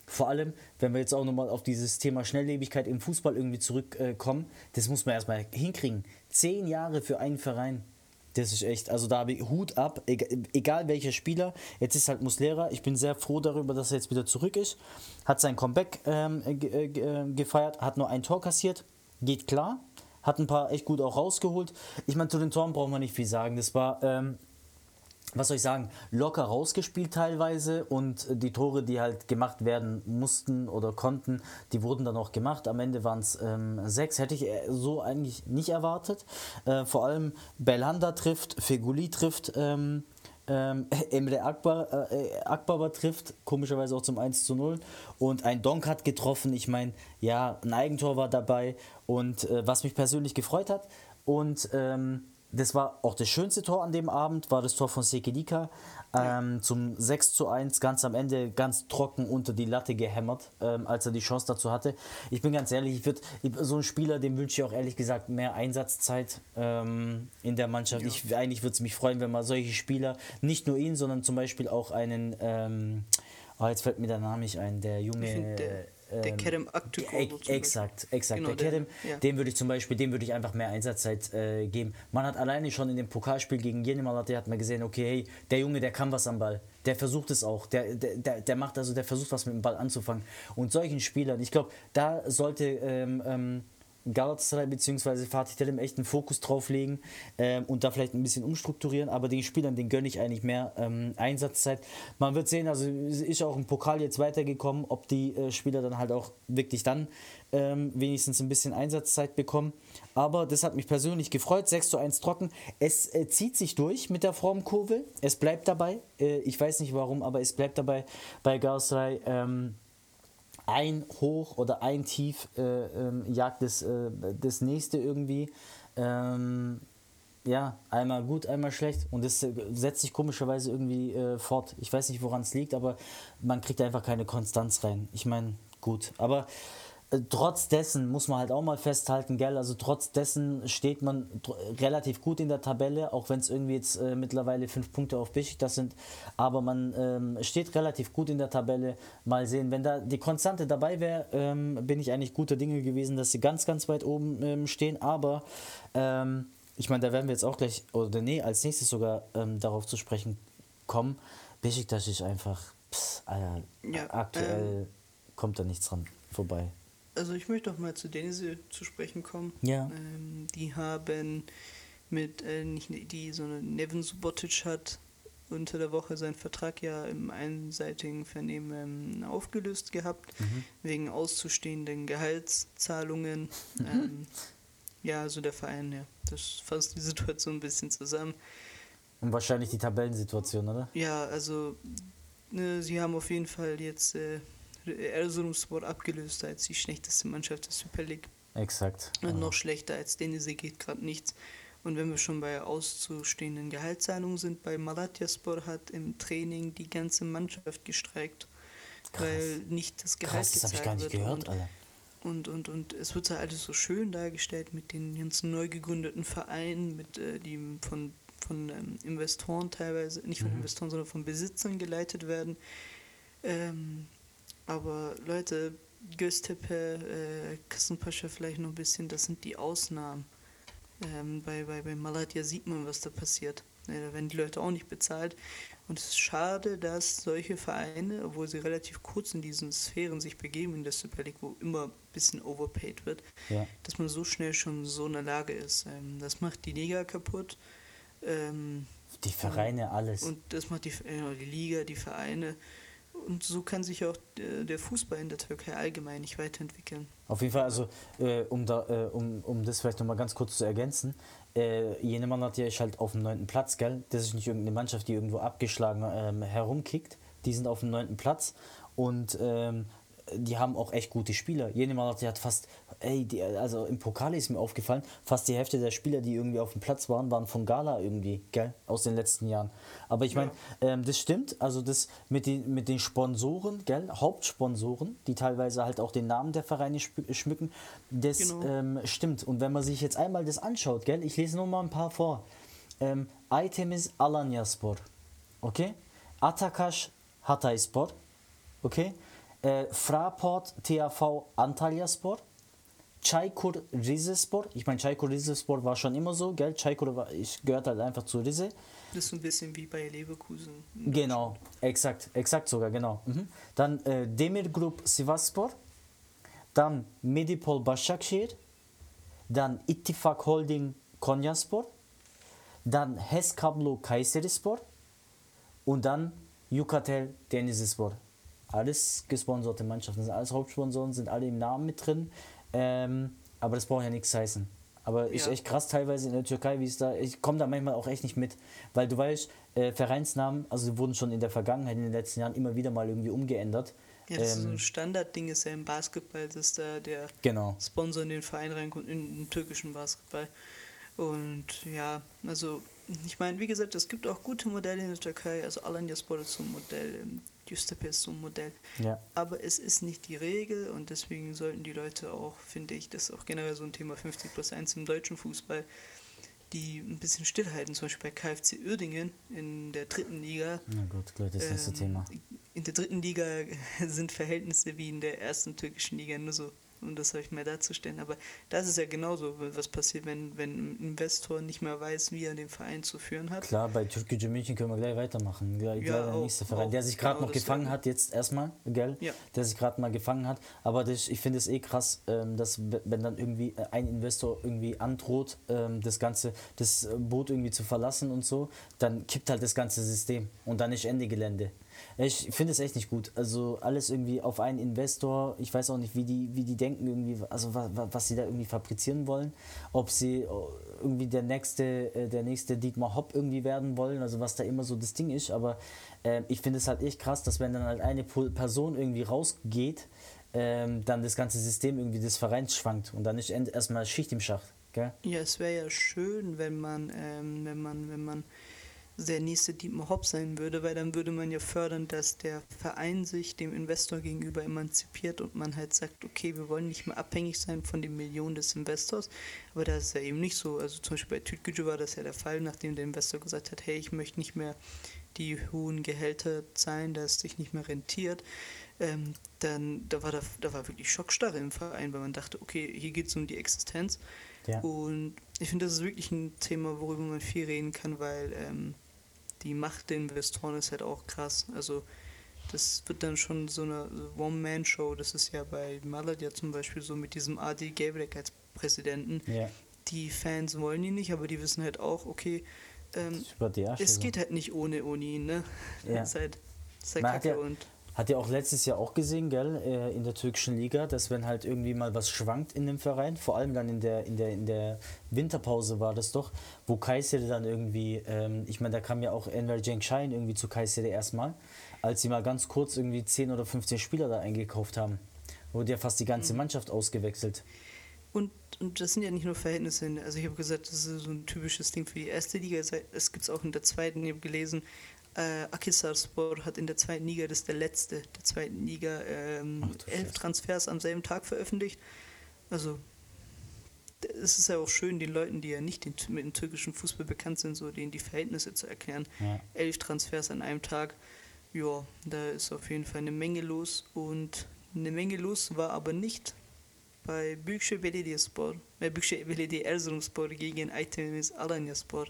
Vor allem, wenn wir jetzt auch nochmal auf dieses Thema Schnelllebigkeit im Fußball irgendwie zurückkommen, das muss man erstmal hinkriegen. Zehn Jahre für einen Verein, das ist echt, also da habe ich Hut ab, egal, welcher Spieler. Jetzt ist halt Muslera, ich bin sehr froh darüber, dass er jetzt wieder zurück ist. Hat sein Comeback ähm, äh, ge äh, gefeiert, hat nur ein Tor kassiert, geht klar. Hat ein paar echt gut auch rausgeholt. Ich meine, zu den Toren brauchen wir nicht viel sagen. Das war ähm, was soll ich sagen, locker rausgespielt teilweise und die Tore, die halt gemacht werden mussten oder konnten, die wurden dann auch gemacht. Am Ende waren es ähm, sechs, hätte ich äh, so eigentlich nicht erwartet. Äh, vor allem Belhanda trifft, Feguli trifft, ähm, Ähm, <laughs> Emre Akbar, äh, Akbaba trifft, komischerweise auch zum 1 zu 0. Und ein Donk hat getroffen. Ich meine, ja, ein Eigentor war dabei. Und äh, was mich persönlich gefreut hat. Und ähm, das war auch das schönste Tor an dem Abend, war das Tor von Sekedika. Ähm, zum 6 zu 1 ganz am Ende ganz trocken unter die Latte gehämmert, ähm, als er die Chance dazu hatte. Ich bin ganz ehrlich, ich würd, so einen Spieler, dem wünsche ich auch ehrlich gesagt mehr Einsatzzeit ähm, in der Mannschaft. Ja. Ich, eigentlich würde es mich freuen, wenn man solche Spieler, nicht nur ihn, sondern zum Beispiel auch einen, ähm, oh, jetzt fällt mir der Name nicht ein, der junge. Der ähm, Kerem Aktürkoğlu. Exakt, exakt. Genau, der Kerem, ja. dem würde ich zum Beispiel, dem würde ich einfach mehr Einsatzzeit äh, geben. Man hat alleine schon in dem Pokalspiel gegen Jenemalat, hat man gesehen, okay, hey, der Junge, der kann was am Ball. Der versucht es auch. Der, der, der, der macht also, der versucht was mit dem Ball anzufangen. Und solchen Spielern, ich glaube, da sollte ähm, ähm, Galatasaray bzw. Fatih Terim echt einen Fokus drauf legen ähm, und da vielleicht ein bisschen umstrukturieren, aber den Spielern, den gönne ich eigentlich mehr ähm, Einsatzzeit. Man wird sehen, also ist auch im Pokal jetzt weitergekommen, ob die äh, Spieler dann halt auch wirklich dann ähm, wenigstens ein bisschen Einsatzzeit bekommen. Aber das hat mich persönlich gefreut. 6 zu 1 trocken. Es äh, zieht sich durch mit der Formkurve. Es bleibt dabei. Äh, ich weiß nicht warum, aber es bleibt dabei bei Galatasaray. Ähm, ein Hoch oder ein Tief äh, ähm, jagt das, äh, das nächste irgendwie. Ähm, ja, einmal gut, einmal schlecht. Und das äh, setzt sich komischerweise irgendwie äh, fort. Ich weiß nicht, woran es liegt, aber man kriegt einfach keine Konstanz rein. Ich meine, gut. Aber trotz dessen muss man halt auch mal festhalten, gell, also trotz dessen steht man relativ gut in der Tabelle, auch wenn es irgendwie jetzt äh, mittlerweile fünf Punkte auf das sind, aber man ähm, steht relativ gut in der Tabelle. Mal sehen, wenn da die Konstante dabei wäre, ähm, bin ich eigentlich guter Dinge gewesen, dass sie ganz, ganz weit oben ähm, stehen, aber ähm, ich meine, da werden wir jetzt auch gleich, oder nee, als nächstes sogar ähm, darauf zu sprechen kommen. Besiktas ist einfach, pss, Alter, ja, aktuell ähm. kommt da nichts dran vorbei. Also ich möchte auch mal zu Denise zu sprechen kommen. Ja. Ähm, die haben mit, äh, nicht die, sondern Nevin Subotic hat unter der Woche seinen Vertrag ja im einseitigen Vernehmen ähm, aufgelöst gehabt, mhm. wegen auszustehenden Gehaltszahlungen. <laughs> ähm, ja, also der Verein, ja, das fasst die Situation ein bisschen zusammen. Und wahrscheinlich die Tabellensituation, oder? Ja, also ne, sie haben auf jeden Fall jetzt äh, Erzurumspor abgelöst als die schlechteste Mannschaft der Super League. Exakt. Und noch schlechter als Denise geht gerade nichts. Und wenn wir schon bei auszustehenden Gehaltszahlungen sind, bei Malatyaspor hat im Training die ganze Mannschaft gestreikt, Krass. weil nicht das Gehalt Krass, das gezahlt ich gar nicht gehört, und, Alter. Und, und, und es wird halt alles so schön dargestellt mit den ganzen neu gegründeten Vereinen, mit äh, die von, von ähm, Investoren teilweise, nicht von mhm. Investoren, sondern von Besitzern geleitet werden. Ähm, aber Leute, Göztepe, äh, Kassenpascha vielleicht noch ein bisschen, das sind die Ausnahmen. Ähm, bei, bei, bei Malatya sieht man, was da passiert. Ja, da werden die Leute auch nicht bezahlt. Und es ist schade, dass solche Vereine, obwohl sie relativ kurz in diesen Sphären sich begeben, in der Super League, wo immer ein bisschen overpaid wird, ja. dass man so schnell schon so in der Lage ist. Ähm, das macht die Liga kaputt. Ähm, die Vereine, alles. Und das macht die, äh, die Liga, die Vereine. Und so kann sich auch der Fußball in der Türkei allgemein nicht weiterentwickeln. Auf jeden Fall, also äh, um, da, äh, um, um das vielleicht nochmal ganz kurz zu ergänzen, äh, Jenemann hat ja halt auf dem neunten Platz, gell? Das ist nicht irgendeine Mannschaft, die irgendwo abgeschlagen ähm, herumkickt. Die sind auf dem neunten Platz und ähm, die haben auch echt gute Spieler. Jenemann hat fast ey, die, also im Pokal ist mir aufgefallen, fast die Hälfte der Spieler, die irgendwie auf dem Platz waren, waren von Gala irgendwie, gell, aus den letzten Jahren. Aber ich meine, ja. ähm, das stimmt, also das mit den, mit den Sponsoren, gell, Hauptsponsoren, die teilweise halt auch den Namen der Vereine schmücken, das genau. ähm, stimmt. Und wenn man sich jetzt einmal das anschaut, gell, ich lese nur mal ein paar vor. Ähm, Itemis Alanyaspor, okay? Atakash Hatayspor, okay? Äh, Fraport THV Antalyaspor, Çaykur Rizespor. Ich meine, Çaykur Rizespor war schon immer so, gell? Çaykur war, ich gehört halt einfach zu Rize. Das ist so ein bisschen wie bei Leverkusen. Genau, exakt, exakt sogar, genau. Mhm. Dann äh, Demir Group Sivaspor, dann Medipol Başakşehir, dann Ittifak Holding Konyaspor, dann HES Kablo Kayserispor und dann Yukatel Denizlispor. Alles gesponserte Mannschaften, sind alles Hauptsponsoren, sind alle im Namen mit drin. Ähm, aber das braucht ja nichts heißen. Aber ist ja. echt krass teilweise in der Türkei, wie es da. Ich komme da manchmal auch echt nicht mit. Weil du weißt, äh, Vereinsnamen, also die wurden schon in der Vergangenheit, in den letzten Jahren immer wieder mal irgendwie umgeändert. Ja, das ist so Ähm, ein Standardding ist ja im Basketball, dass da der Genau. Sponsor in den Verein reinkommt, in den türkischen Basketball. Und ja, also ich meine, wie gesagt, es gibt auch gute Modelle in der Türkei, also Alanyaspor ist so ein Modell, ähm, Göztepe ist so ein Modell. Ja. Aber es ist nicht die Regel und deswegen sollten die Leute auch, finde ich, das ist auch generell so ein Thema 50 plus 1 im deutschen Fußball, die ein bisschen stillhalten, zum Beispiel bei KfC Uerdingen in der dritten Liga. Na gut, gleich das nächste Ähm, Thema. In der dritten Liga <laughs> sind Verhältnisse wie in der ersten türkischen Liga, nur so, um das euch mal darzustellen. Aber das ist ja genauso, was passiert, wenn, wenn ein Investor nicht mehr weiß, wie er den Verein zu führen hat. Klar, bei Türkische München können wir gleich weitermachen. Gleich, Ja, gleich der nächste Verein, auch der sich gerade genau noch gefangen hat, jetzt erstmal, gell? Ja. Der sich gerade mal gefangen hat. Aber das, ich finde es eh krass, ähm, dass wenn dann irgendwie äh, ein Investor irgendwie androht, ähm, das ganze, das äh, Boot irgendwie zu verlassen und so, dann kippt halt das ganze System und dann ist Ende Gelände. Ich finde es echt nicht gut. Also alles irgendwie auf einen Investor. Ich weiß auch nicht, wie die, wie die denken irgendwie, also was, was sie da irgendwie fabrizieren wollen. Ob sie äh, irgendwie der nächste, äh, der nächste Dietmar Hopp irgendwie werden wollen, also was da immer so das Ding ist. Aber äh, ich finde es halt echt krass, dass wenn dann halt eine Person irgendwie rausgeht, ähm, dann das ganze System irgendwie des Vereins schwankt und dann ist erstmal Schicht im Schacht. Gell? Ja, es wäre ja schön, wenn man, ähm, wenn man, wenn man der nächste Dietmar Hopp sein würde, weil dann würde man ja fördern, dass der Verein sich dem Investor gegenüber emanzipiert und man halt sagt, okay, wir wollen nicht mehr abhängig sein von den Millionen des Investors. Aber das ist ja eben nicht so. Also zum Beispiel bei Tütgücü war das ja der Fall, nachdem der Investor gesagt hat, hey, ich möchte nicht mehr die hohen Gehälter zahlen, dass es sich nicht mehr rentiert. Ähm, dann da war da, da war wirklich Schockstarre im Verein, weil man dachte, okay, hier geht es um die Existenz. Ja. Und ich finde, das ist wirklich ein Thema, worüber man viel reden kann, weil ähm, die Macht der Investoren ist halt auch krass. Also das wird dann schon so eine One-Man-Show. Das ist ja bei Maladia zum Beispiel so mit diesem AD Gabrek als Präsidenten. Ja. Die Fans wollen ihn nicht, aber die wissen halt auch, okay, ähm, es geht halt nicht ohne, ohne ihn, ne? Ja. <laughs> Das ist halt, das ist halt Man hat ja- und Hat ja auch letztes Jahr auch gesehen, gell, äh, in der türkischen Liga, dass wenn halt irgendwie mal was schwankt in dem Verein, vor allem dann in der, in der, in der Winterpause war das doch, wo Kayseri dann irgendwie, ähm, ich meine, da kam ja auch Enver Cenkşahin irgendwie zu Kayseri erstmal, als sie mal ganz kurz irgendwie 10 oder 15 Spieler da eingekauft haben. Wurde ja fast die ganze Mhm. Mannschaft ausgewechselt. Und, und das sind ja nicht nur Verhältnisse. Also ich habe gesagt, das ist so ein typisches Ding für die erste Liga. Es gibt es auch in der zweiten. Ich habe gelesen, äh, Akhisarspor hat in der zweiten Liga, das ist der letzte der zweiten Liga, ähm, Ach elf. Transfers am selben Tag veröffentlicht. Also es ist ja auch schön, den Leuten, die ja nicht mit dem türkischen Fußball bekannt sind, so denen die Verhältnisse zu erklären. Ja. Elf Transfers an einem Tag. Ja, da ist auf jeden Fall eine Menge los. Und eine Menge los war aber nicht bei Büyükşehir Belediyespor, äh, Büyükşehir Belediye Erzurumspor gegen Aytemiz Alanyaspor.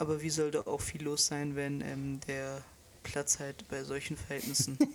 Aber wie soll da auch viel los sein, wenn ähm, der Platz halt bei solchen Verhältnissen. <laughs>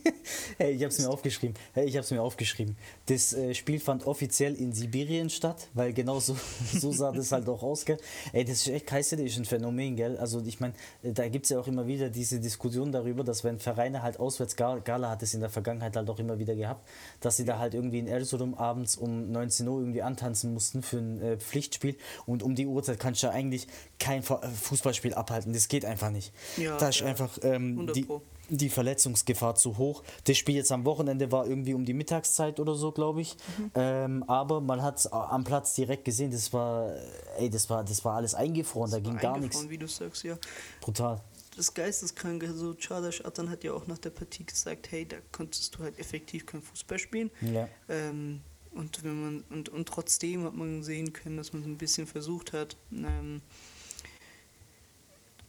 Hey, ich hab's mir aufgeschrieben. Hey, ich hab's mir aufgeschrieben. Das äh, Spiel fand offiziell in Sibirien statt, weil genau so, <laughs> so sah das halt auch aus, gell? Ey, das ist echt Kayseri ist ein Phänomen, gell? Also ich meine, da gibt's ja auch immer wieder diese Diskussion darüber, dass wenn Vereine halt auswärts Gala, Gala hat es in der Vergangenheit halt auch immer wieder gehabt, dass sie da halt irgendwie in Erzurum abends um 19 Uhr irgendwie antanzen mussten für ein äh, Pflichtspiel und um die Uhrzeit kannst du ja eigentlich kein äh, Fußballspiel abhalten. Das geht einfach nicht. Ja, da ist ja. einfach ähm, 100 die, die Verletzungsgefahr zu hoch. Das Spiel jetzt am Wochenende war irgendwie um die Mittagszeit oder so, glaube ich. Mhm. Ähm, aber man hat es am Platz direkt gesehen, das war, ey, das war, das war alles eingefroren, da ging gar nichts. Wie du sagst, ja. Brutal. Das Geisteskranke, so Çağdaş Atan hat ja auch nach der Partie gesagt, hey, da konntest du halt effektiv kein Fußball spielen. Ja. Ähm, und wenn man und, und trotzdem hat man sehen können, dass man es ein bisschen versucht hat. Ähm,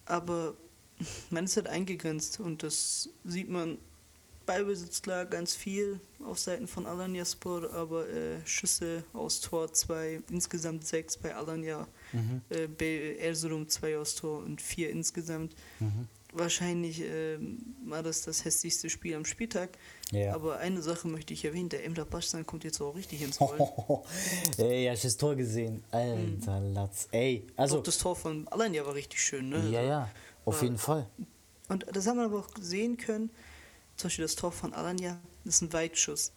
aber man ist halt eingegrenzt und das sieht man Ballbesitz klar ganz viel auf Seiten von Alanyaspor, aber äh, Schüsse aus Tor 2, insgesamt 6 bei Alanya, äh, bei Erzurum 2 aus Tor und 4 insgesamt. Wahrscheinlich ähm, war das das hässlichste Spiel am Spieltag. Ja. Aber eine Sache möchte ich erwähnen, der Emre Başsan kommt jetzt auch richtig ins Rollen. <laughs> ey, hast du das Tor gesehen? Alter Latz. Ey, Also also, das Tor von Alanya war richtig schön, ne? ja, ja, auf War- jeden Fall. Und das haben wir aber auch sehen können, zum Beispiel das Tor von Alanya, das ist ein Weitschuss.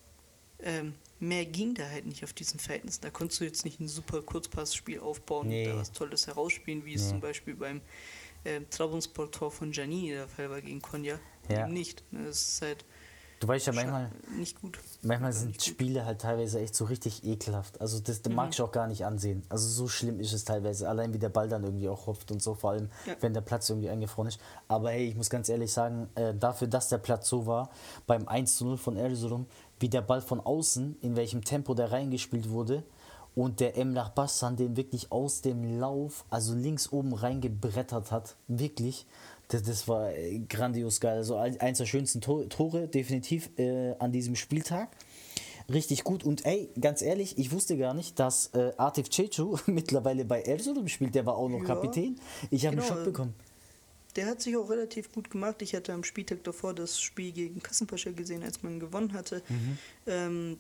Ähm, mehr ging da halt nicht auf diesen Verhältnissen. Da konntest du jetzt nicht ein super Kurzpassspiel aufbauen Nee. und da was Tolles herausspielen, wie es zum Beispiel beim äh, Trabzonspor-Tor von Giannini der Fall war gegen Konya. Ja. Eben nicht. Das ist halt Du weißt ja manchmal, nicht gut. manchmal sind gut. Spiele halt teilweise echt so richtig ekelhaft. Also das, das mag ich auch gar nicht ansehen. Also so schlimm ist es teilweise. Allein wie der Ball dann irgendwie auch hopft und so, vor allem Ja. wenn der Platz irgendwie eingefroren ist. Aber hey, ich muss ganz ehrlich sagen, äh, dafür, dass der Platz so war, beim 1 zu 0 von Erzurum, wie der Ball von außen, in welchem Tempo der reingespielt wurde und der Emrah Bassan den wirklich aus dem Lauf, also links oben reingebrettert hat, wirklich, das, das war äh, grandios geil. Also ein- eins der schönsten To- Tore definitiv äh, an diesem Spieltag. Richtig gut und ey, ganz ehrlich, ich wusste gar nicht, dass äh, Atif Cecu <laughs> mittlerweile bei Erzurum spielt, der war auch noch Ja. Kapitän. Ich habe einen Genau, Schock äh, bekommen. Der hat sich auch relativ gut gemacht. Ich hatte am Spieltag davor das Spiel gegen Kassenpascha gesehen, als man gewonnen hatte. Mhm. Ähm,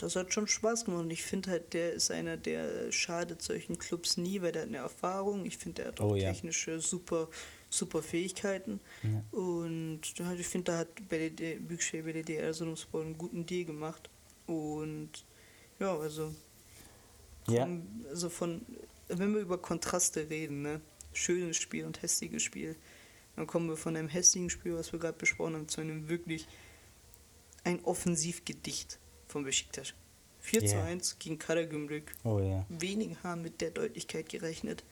das hat schon Spaß gemacht. Und ich finde halt, der ist einer, der schadet solchen Clubs nie, weil der hat eine Erfahrung. Ich finde, der hat auch Oh ja. technische super, super Fähigkeiten. Und ja, ich finde, da hat BLD, Büchsche BLD Erzurumspor einen guten Deal gemacht. Und ja, also Ja, also von, wenn wir über Kontraste reden, ne? schönes Spiel und hässliches Spiel, dann kommen wir von einem hässlichen Spiel, was wir gerade besprochen haben, zu einem wirklich ein Offensivgedicht von Besiktas. 4 zu Ja. 1 gegen Karagümrük. oh ja, Wenige haben mit der Deutlichkeit gerechnet.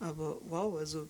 Aber wow, also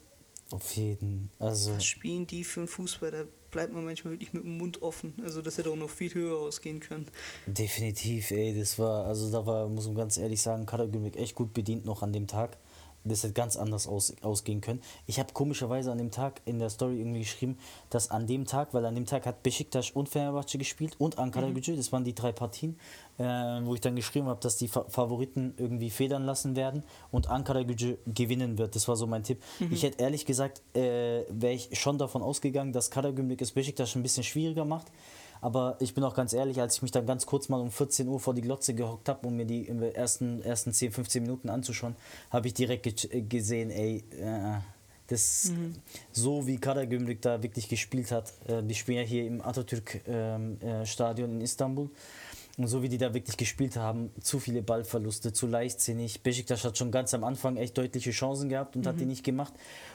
auf jeden. Also was spielen die für einen Fußball? Da bleibt man manchmal wirklich mit dem Mund offen. Also das hätte auch noch viel höher ausgehen können. definitiv, ey, das war, also da war, muss man ganz ehrlich sagen, Karagümrük echt gut bedient noch an dem Tag. Das hätte ganz anders aus, ausgehen können. Ich habe komischerweise an dem Tag in der Story irgendwie geschrieben, dass an dem Tag, weil an dem Tag hat Besiktas und Fenerbahce gespielt und Ankara Gücü, das waren die drei Partien, äh, wo ich dann geschrieben habe, dass die Fa Favoriten irgendwie federn lassen werden und Ankara Gücü gewinnen wird. Das war so mein Tipp. Ich hätte ehrlich gesagt, äh, wäre ich schon davon ausgegangen, dass Karagümrük es Besiktas ein bisschen schwieriger macht. Aber ich bin auch ganz ehrlich, als ich mich dann ganz kurz mal um 14 Uhr vor die Glotze gehockt habe, um mir die ersten, ersten 10, 15 Minuten anzuschauen, habe ich direkt ge äh, gesehen, ey, äh, das so wie Karagümrük da wirklich gespielt hat. Äh, die spielen ja hier im Atatürk-Stadion in Istanbul. Und so wie die da wirklich gespielt haben, zu viele Ballverluste, zu leichtsinnig. Besiktas hat schon ganz am Anfang echt deutliche Chancen gehabt und hat die nicht gemacht.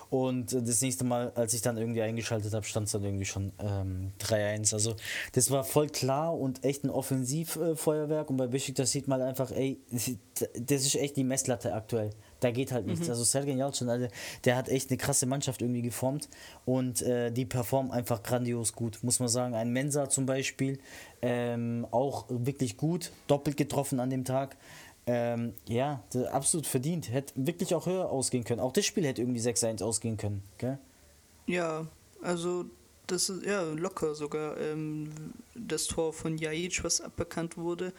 Und das nächste Mal, als ich dann irgendwie eingeschaltet habe, stand es dann irgendwie schon ähm, 3-1. Also das war voll klar und echt ein Offensivfeuerwerk. Und bei Besiktas sieht man einfach, ey, das ist echt die Messlatte aktuell. Da geht halt nichts. Also Sergej Yalcin, Alter, der hat echt eine krasse Mannschaft irgendwie geformt und äh, die performen einfach grandios gut, muss man sagen. Ein Mensa zum Beispiel, ähm, auch wirklich gut, doppelt getroffen an dem Tag. Ähm, ja, absolut verdient. Hätte wirklich auch höher ausgehen können. Auch das Spiel hätte irgendwie 6-1 ausgehen können. Gell? Ja, also das ist ja locker sogar ähm, das Tor von Jajic, was aberkannt wurde.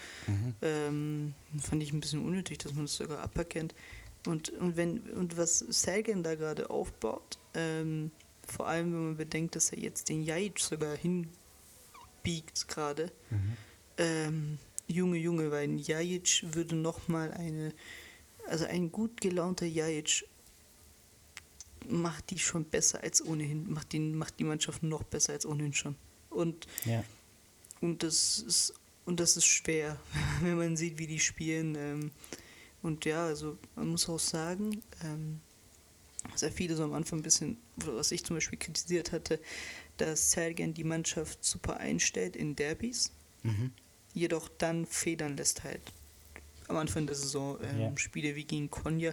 Ähm, fand ich ein bisschen unnötig, dass man das sogar aberkennt. Und, und wenn und was Sergen da gerade aufbaut, ähm, vor allem wenn man bedenkt, dass er jetzt den Jajic sogar hinbiegt gerade. Ähm, Junge, Junge, weil ein Jajic würde nochmal eine, also ein gut gelaunter Jajic macht die schon besser als ohnehin, macht, den, macht die Mannschaft noch besser als ohnehin schon. Und, Ja. und, das, ist, und das ist schwer, <laughs> wenn man sieht, wie die spielen. Ähm, und ja, also man muss auch sagen, ähm, sehr viele so am Anfang ein bisschen, was ich zum Beispiel kritisiert hatte, dass Sergen die Mannschaft super einstellt in Derbys, jedoch dann federn lässt halt. Am Anfang der Saison ähm, Ja. Spiele wie gegen Konya.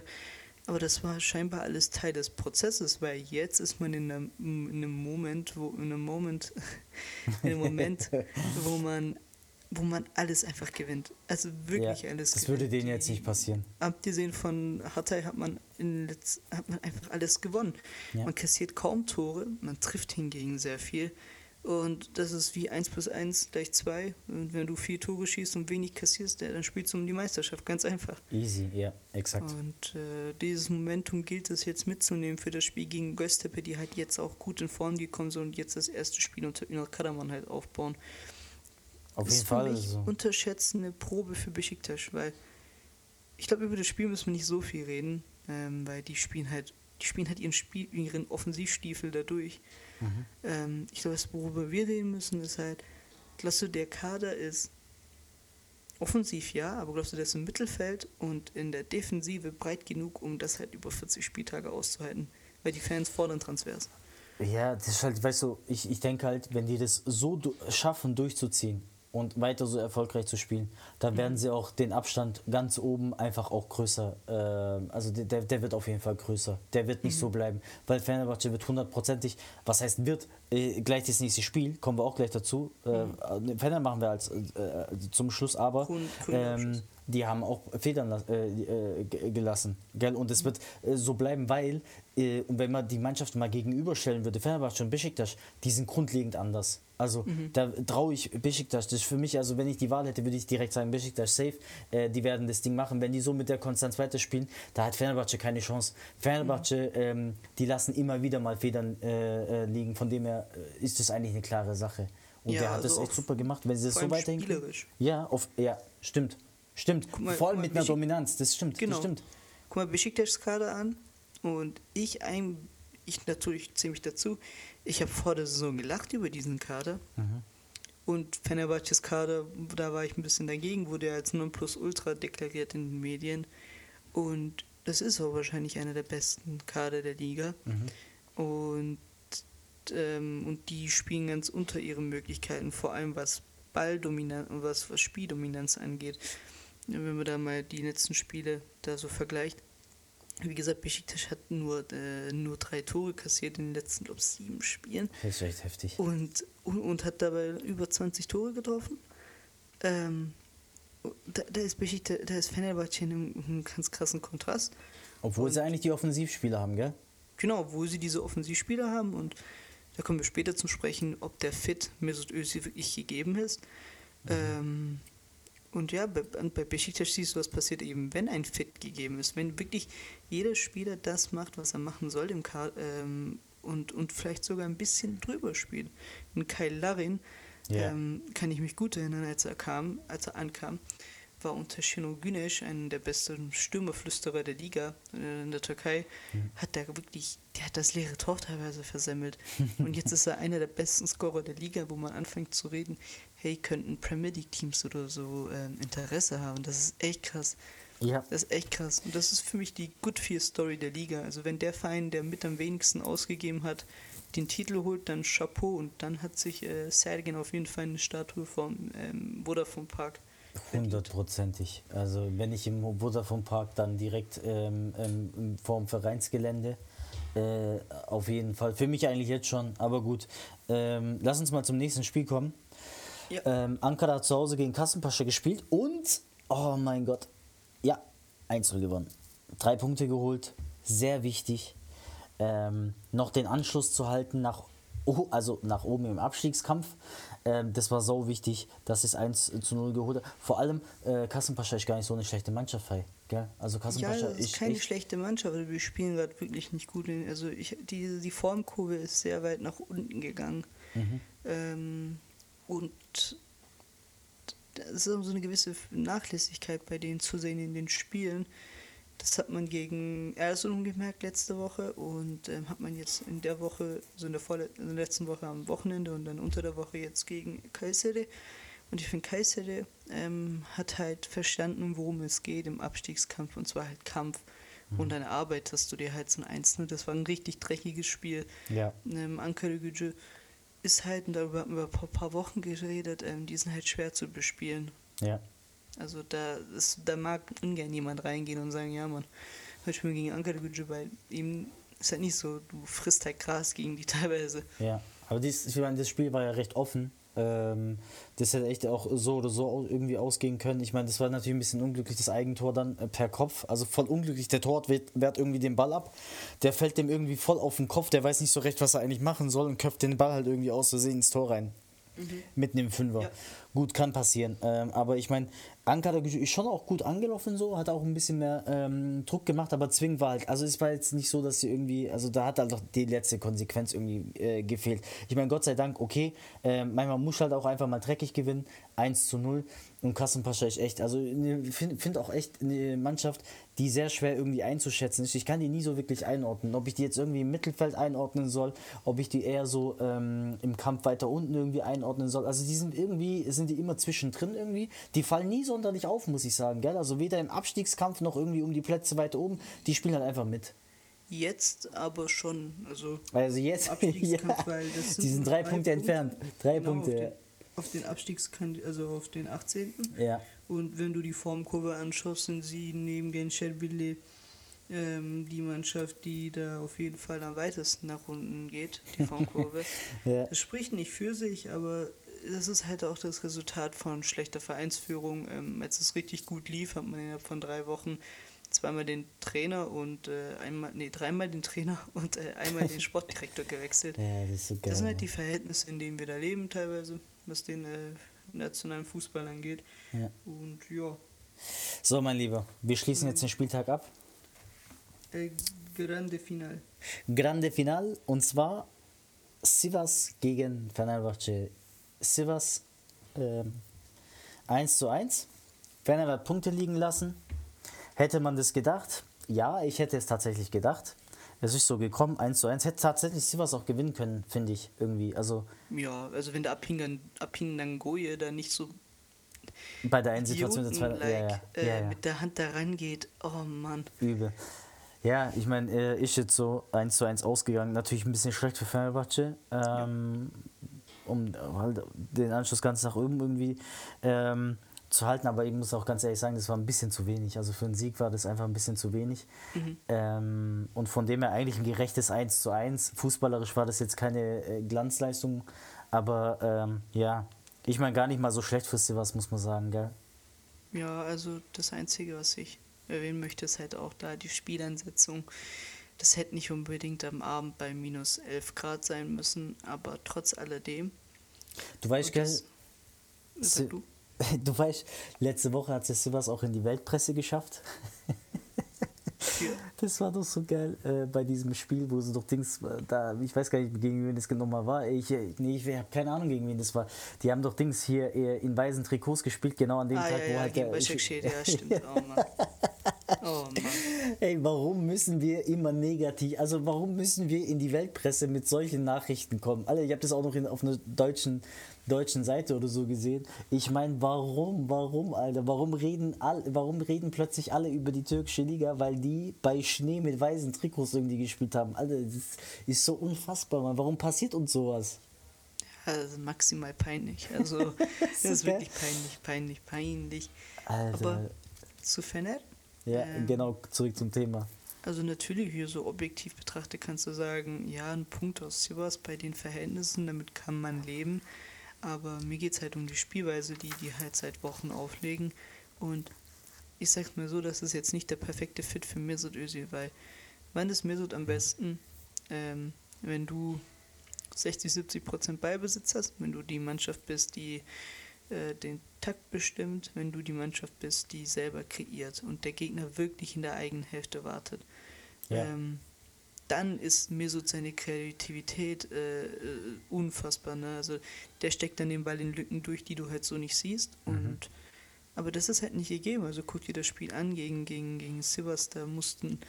Aber das war scheinbar alles Teil des Prozesses, weil jetzt ist man in einem, in einem Moment, wo in einem Moment, <laughs> in einem Moment, wo man, wo man alles einfach gewinnt. Also wirklich ja. alles Das gewinnt. würde denen jetzt nicht passieren. abgesehen von Hatay hat man, in Letz hat man einfach alles gewonnen. Ja. Man kassiert kaum Tore, man trifft hingegen sehr viel. Und das ist wie 1 plus 1 gleich 2. Und wenn du vier Tore schießt und wenig kassierst, ja, dann spielst du um die Meisterschaft. Ganz einfach. Easy, ja, exakt. Und äh, dieses Momentum gilt es jetzt mitzunehmen für das Spiel gegen Göztepe, die halt jetzt auch gut in Form gekommen sind und jetzt das erste Spiel unter Ünal Karaman halt aufbauen. Auf ist jeden für Fall. mich So. unterschätzende Probe für Besiktas, weil ich glaube, über das Spiel müssen wir nicht so viel reden, ähm, weil die spielen halt, die spielen halt ihren, Spiel, ihren Offensivstiefel dadurch. Mhm. Ähm, ich glaube, worüber wir reden müssen, ist halt, glaubst du, der Kader ist offensiv ja, aber glaubst du, der ist im Mittelfeld und in der Defensive breit genug, um das halt über 40 Spieltage auszuhalten? weil die Fans fordern Transfers. Ja, das ist halt, weißt du, ich, ich denke halt, wenn die das so schaffen, durchzuziehen und weiter so erfolgreich zu spielen, dann werden sie auch den Abstand ganz oben einfach auch größer. Äh, also der, der wird auf jeden Fall größer. Der wird nicht so bleiben, weil Fenerbahce wird hundertprozentig, was heißt wird, äh, gleich das nächste Spiel, kommen wir auch gleich dazu. Äh, Fener machen wir als äh, zum Schluss aber. Grund- grüner Ähm. Die haben auch Federn äh, äh, ge- gelassen. Gell? Und es wird äh, so bleiben, weil, äh, und wenn man die Mannschaft mal gegenüberstellen würde, Fenerbahce und Besiktas, die sind grundlegend anders. Also da traue ich Besiktas. Das ist für mich, also wenn ich die Wahl hätte, würde ich direkt sagen, Besiktas safe. Äh, die werden das Ding machen. Wenn die so mit der Konstanz weiterspielen, da hat Fenerbahce keine Chance. Fenerbahce, ähm, die lassen immer wieder mal Federn äh, liegen. Von dem her ist das eigentlich eine klare Sache. Und Ja, der hat das also echt auch super gemacht. Wenn sie das so weiterhin spielerisch. ja, auf, ja, stimmt. Stimmt. mal- mal, mit einer Dominanz, das stimmt. Genau. Das stimmt. Guck mal, Besiktas Kader an und ich ein, ich natürlich zähle mich dazu. Ich habe vor der Saison gelacht über diesen Kader. Und Fenerbahces Kader, da war ich ein bisschen dagegen, wurde als Nonplusultra deklariert in den Medien. Und das ist auch wahrscheinlich einer der besten Kader der Liga. Und, ähm, und die spielen ganz unter ihren Möglichkeiten, vor allem was Balldominanz und was, was Spieldominanz angeht. Wenn man da mal die letzten Spiele da so vergleicht. Wie gesagt, Besiktas hat nur, äh, nur drei Tore kassiert in den letzten, glaube ich, sieben Spielen Das ist echt heftig. und, und, und hat dabei über 20 Tore getroffen. Ähm, da, da ist Besiktas, da ist Fenerbahce in einem, einem ganz krassen Kontrast. Obwohl sie eigentlich die Offensivspieler haben, gell? Genau, wo sie diese Offensivspieler haben und da kommen wir später zum Sprechen, ob der Fit Mesut Özil wirklich gegeben ist. Ähm, und ja, bei, bei Besiktas siehst du, was passiert eben, wenn ein Fit gegeben ist. Wenn wirklich jeder Spieler das macht, was er machen soll im Ka ähm, und, und vielleicht sogar ein bisschen drüber spielt. Und Kai Larin, Ja. ähm, kann ich mich gut erinnern, als er kam, als er ankam, war unter Şenol Güneş, einen der besten Stürmerflüsterer der Liga äh, in der Türkei, hat der wirklich, der hat das leere Tor teilweise versemmelt. Und jetzt ist er einer der besten Scorer der Liga, wo man anfängt zu reden, hey, könnten Premier League Teams oder so ähm, Interesse haben. Das ist echt krass. Ja. Das ist echt krass. Und das ist für mich die Good Fear Story der Liga. Also wenn der Verein, der mit am wenigsten ausgegeben hat, den Titel holt, dann Chapeau und dann hat sich äh, Sergen auf jeden Fall eine Statue vom ähm, Vodafone Park. Hundertprozentig. Also wenn ich im Vodafone Park dann direkt ähm, ähm, vorm Vereinsgelände, äh, auf jeden Fall. Für mich eigentlich jetzt schon, aber gut. Ähm, lass uns mal zum nächsten Spiel kommen. Ja. Ähm, Ankara hat zu Hause gegen Kassenpascha gespielt und, oh mein Gott, ja, 1-0 gewonnen. Drei Punkte geholt, sehr wichtig. Ähm, noch den Anschluss zu halten nach, oh, also nach oben im Abstiegskampf. Ähm, das war so wichtig, dass es 1 zu 0 geholt hat. Vor allem, äh, Kassenpascha ist gar nicht so eine schlechte Mannschaft, hey, gell? Also Ja, das ist ist keine echt, schlechte Mannschaft, aber wir spielen gerade wirklich nicht gut. Also ich, die, die Formkurve ist sehr weit nach unten gegangen. Mhm. Ähm, und da ist so eine gewisse Nachlässigkeit bei denen zu sehen in den Spielen. Das hat man gegen Ersun gemerkt letzte Woche und ähm, hat man jetzt in der Woche, also in der, vorle in der letzten Woche am Wochenende und dann unter der Woche jetzt gegen Kayseri. Und ich finde, Kayseri ähm, hat halt verstanden, worum es geht im Abstiegskampf und zwar halt Kampf. Und dann arbeitest du dir halt so ein 1-0. Das war ein richtig dreckiges Spiel. Ja. Ähm, Ankara Gücü ist halt, und darüber haben wir vor ein paar Wochen geredet, ähm, die sind halt schwer zu bespielen. ja. Also da, ist, da mag ungern jemand reingehen und sagen, ja Mann, heute spielen wir gegen Ankara Gücü, weil ihm ist halt nicht so, du frisst halt Gras gegen die <laughs> teilweise. Ja, aber dies, ich meine, das Spiel war ja recht offen. Ähm, das hätte echt auch so oder so irgendwie ausgehen können. Ich meine, das war natürlich ein bisschen unglücklich, das Eigentor dann äh, per Kopf. Also voll unglücklich. Der Torwart wehrt, wehrt irgendwie den Ball ab. Der fällt dem irgendwie voll auf den Kopf. Der weiß nicht so recht, was er eigentlich machen soll und köpft den Ball halt irgendwie aus Versehen ins Tor rein. Mitten im Fünfer. Ja. Gut, kann passieren. Ähm, aber ich meine, Ankara Gücü ist schon auch gut angelaufen so, hat auch ein bisschen mehr ähm, Druck gemacht, aber zwingend war halt, also es war jetzt nicht so, dass sie irgendwie, also da hat halt doch die letzte Konsequenz irgendwie äh, gefehlt. Ich meine, Gott sei Dank, okay, ähm, manchmal muss halt auch einfach mal dreckig gewinnen, 1 zu 0 und Kassenpascha ist echt, also ich finde find auch echt eine Mannschaft, die sehr schwer irgendwie einzuschätzen ist. Ich kann die nie so wirklich einordnen, ob ich die jetzt irgendwie im Mittelfeld einordnen soll, ob ich die eher so ähm, im Kampf weiter unten irgendwie einordnen soll. Also die sind irgendwie, sind die immer zwischendrin irgendwie. Die fallen nie sonderlich auf, muss ich sagen, gell? Also weder im Abstiegskampf noch irgendwie um die Plätze weiter oben. Die spielen halt einfach mit. jetzt aber schon. Also, Also jetzt, <laughs> Abstiegskampf, ja, weil das sind die sind drei drei Punkte Punkte. entfernt. Drei genau Punkte, auf den, auf den Abstiegskand also auf den 18. ja. Und wenn du die Formkurve anschaust, sind sie neben Gençlerbirliğ ähm, die Mannschaft, die da auf jeden Fall am weitesten nach unten geht, die <laughs> Formkurve. Ja. Das spricht nicht für sich, aber das ist halt auch das Resultat von schlechter Vereinsführung. Ähm, als es richtig gut lief, hat man innerhalb von drei Wochen zweimal den Trainer und äh, einmal, nee, dreimal den Trainer <laughs> und äh, einmal den Sportdirektor gewechselt. Ja, das ist so geil. Das sind halt die Verhältnisse, in denen wir da leben teilweise, was den äh, nationalen Fußball angeht. Ja. Und ja, So, mein Lieber, wir schließen jetzt den Spieltag ab. äh, grande Final. Grande Final und zwar Sivas gegen Fenerbahce. Sivas ähm, 1 zu 1. Fener hat Punkte liegen lassen. Hätte man das gedacht? Ja, ich hätte es tatsächlich gedacht. Es ist so gekommen, 1 zu 1. Hätte tatsächlich Sivas auch gewinnen können, finde ich irgendwie. Also Ja, also wenn der Abhingan, Abhinangoye da nicht so bei der einen Situation der zweiten. idioten-like, Ja, ja, äh, ja, ja. mit der Hand da rangeht, oh Mann. Übel. Ja, ich meine, äh, ist jetzt so 1 zu 1 ausgegangen. Natürlich ein bisschen schlecht für Fenerbahce. Ähm, Um halt den Anschluss ganz nach oben irgendwie ähm, zu halten. Aber ich muss auch ganz ehrlich sagen, das war ein bisschen zu wenig. Also für einen Sieg war das einfach ein bisschen zu wenig. Ähm, und von dem her eigentlich ein gerechtes 1 zu 1. Fußballerisch war das jetzt keine äh, Glanzleistung. Aber ähm, ja, ich meine gar nicht mal so schlecht für Sivas, muss man sagen, gell? Ja, also das Einzige, was ich erwähnen möchte, ist halt auch da die Spielansetzung. Das hätte nicht unbedingt am Abend bei minus 11 Grad sein müssen, aber trotz alledem. Du weißt, gell? du. <laughs> Du weißt, letzte Woche hat es Sivas auch in die Weltpresse geschafft. Das war doch so geil äh, bei diesem Spiel, wo sie doch Dings, äh, da, ich weiß gar nicht, gegen wen das genau war. Ich, äh, nee, ich habe keine Ahnung, gegen wen das war. Die haben doch Dings hier äh, in weißen Trikots gespielt, genau an dem Ah, Tag, ja, wo ja, halt der. Başakşehir, ja, stimmt. <laughs> Oh Mann. Oh Mann. Ey, warum müssen wir immer negativ, also warum müssen wir in die Weltpresse mit solchen Nachrichten kommen? Alter, ich habe das auch noch in, auf einer deutschen, deutschen Seite oder so gesehen. Ich meine, warum, warum, Alter? Warum reden, all, warum reden plötzlich alle über die türkische Liga? Weil die bei Schnee mit weißen Trikots irgendwie gespielt haben. Alter, das ist so unfassbar, Mann. Warum passiert uns sowas? Also maximal peinlich. Also, <laughs> das ist wirklich peinlich, peinlich, peinlich. Alter. Aber zu Fener? Ja, Ähm, genau, zurück zum Thema. Also natürlich hier so objektiv betrachtet kannst du sagen, ja, ein Punkt aus Sivas bei den Verhältnissen, damit kann man leben. Aber mir geht es halt um die Spielweise, die die halt seit Wochen auflegen. Und ich sag's mir so, das ist jetzt nicht der perfekte Fit für Mesut Özil, weil wann ist Mesut am besten, ähm, wenn du 60, 70 Prozent Ballbesitz hast, wenn du die Mannschaft bist, die äh, den Takt bestimmt, wenn du die Mannschaft bist, die selber kreiert und der Gegner wirklich in der eigenen Hälfte wartet. Ja. Ähm, dann ist Mesut seine Kreativität äh, äh, unfassbar. Ne? Also der steckt dann den Ball in Lücken durch, die du halt so nicht siehst. Und aber das ist halt nicht gegeben. Also guck dir das Spiel an gegen, gegen, gegen Sivas, da mussten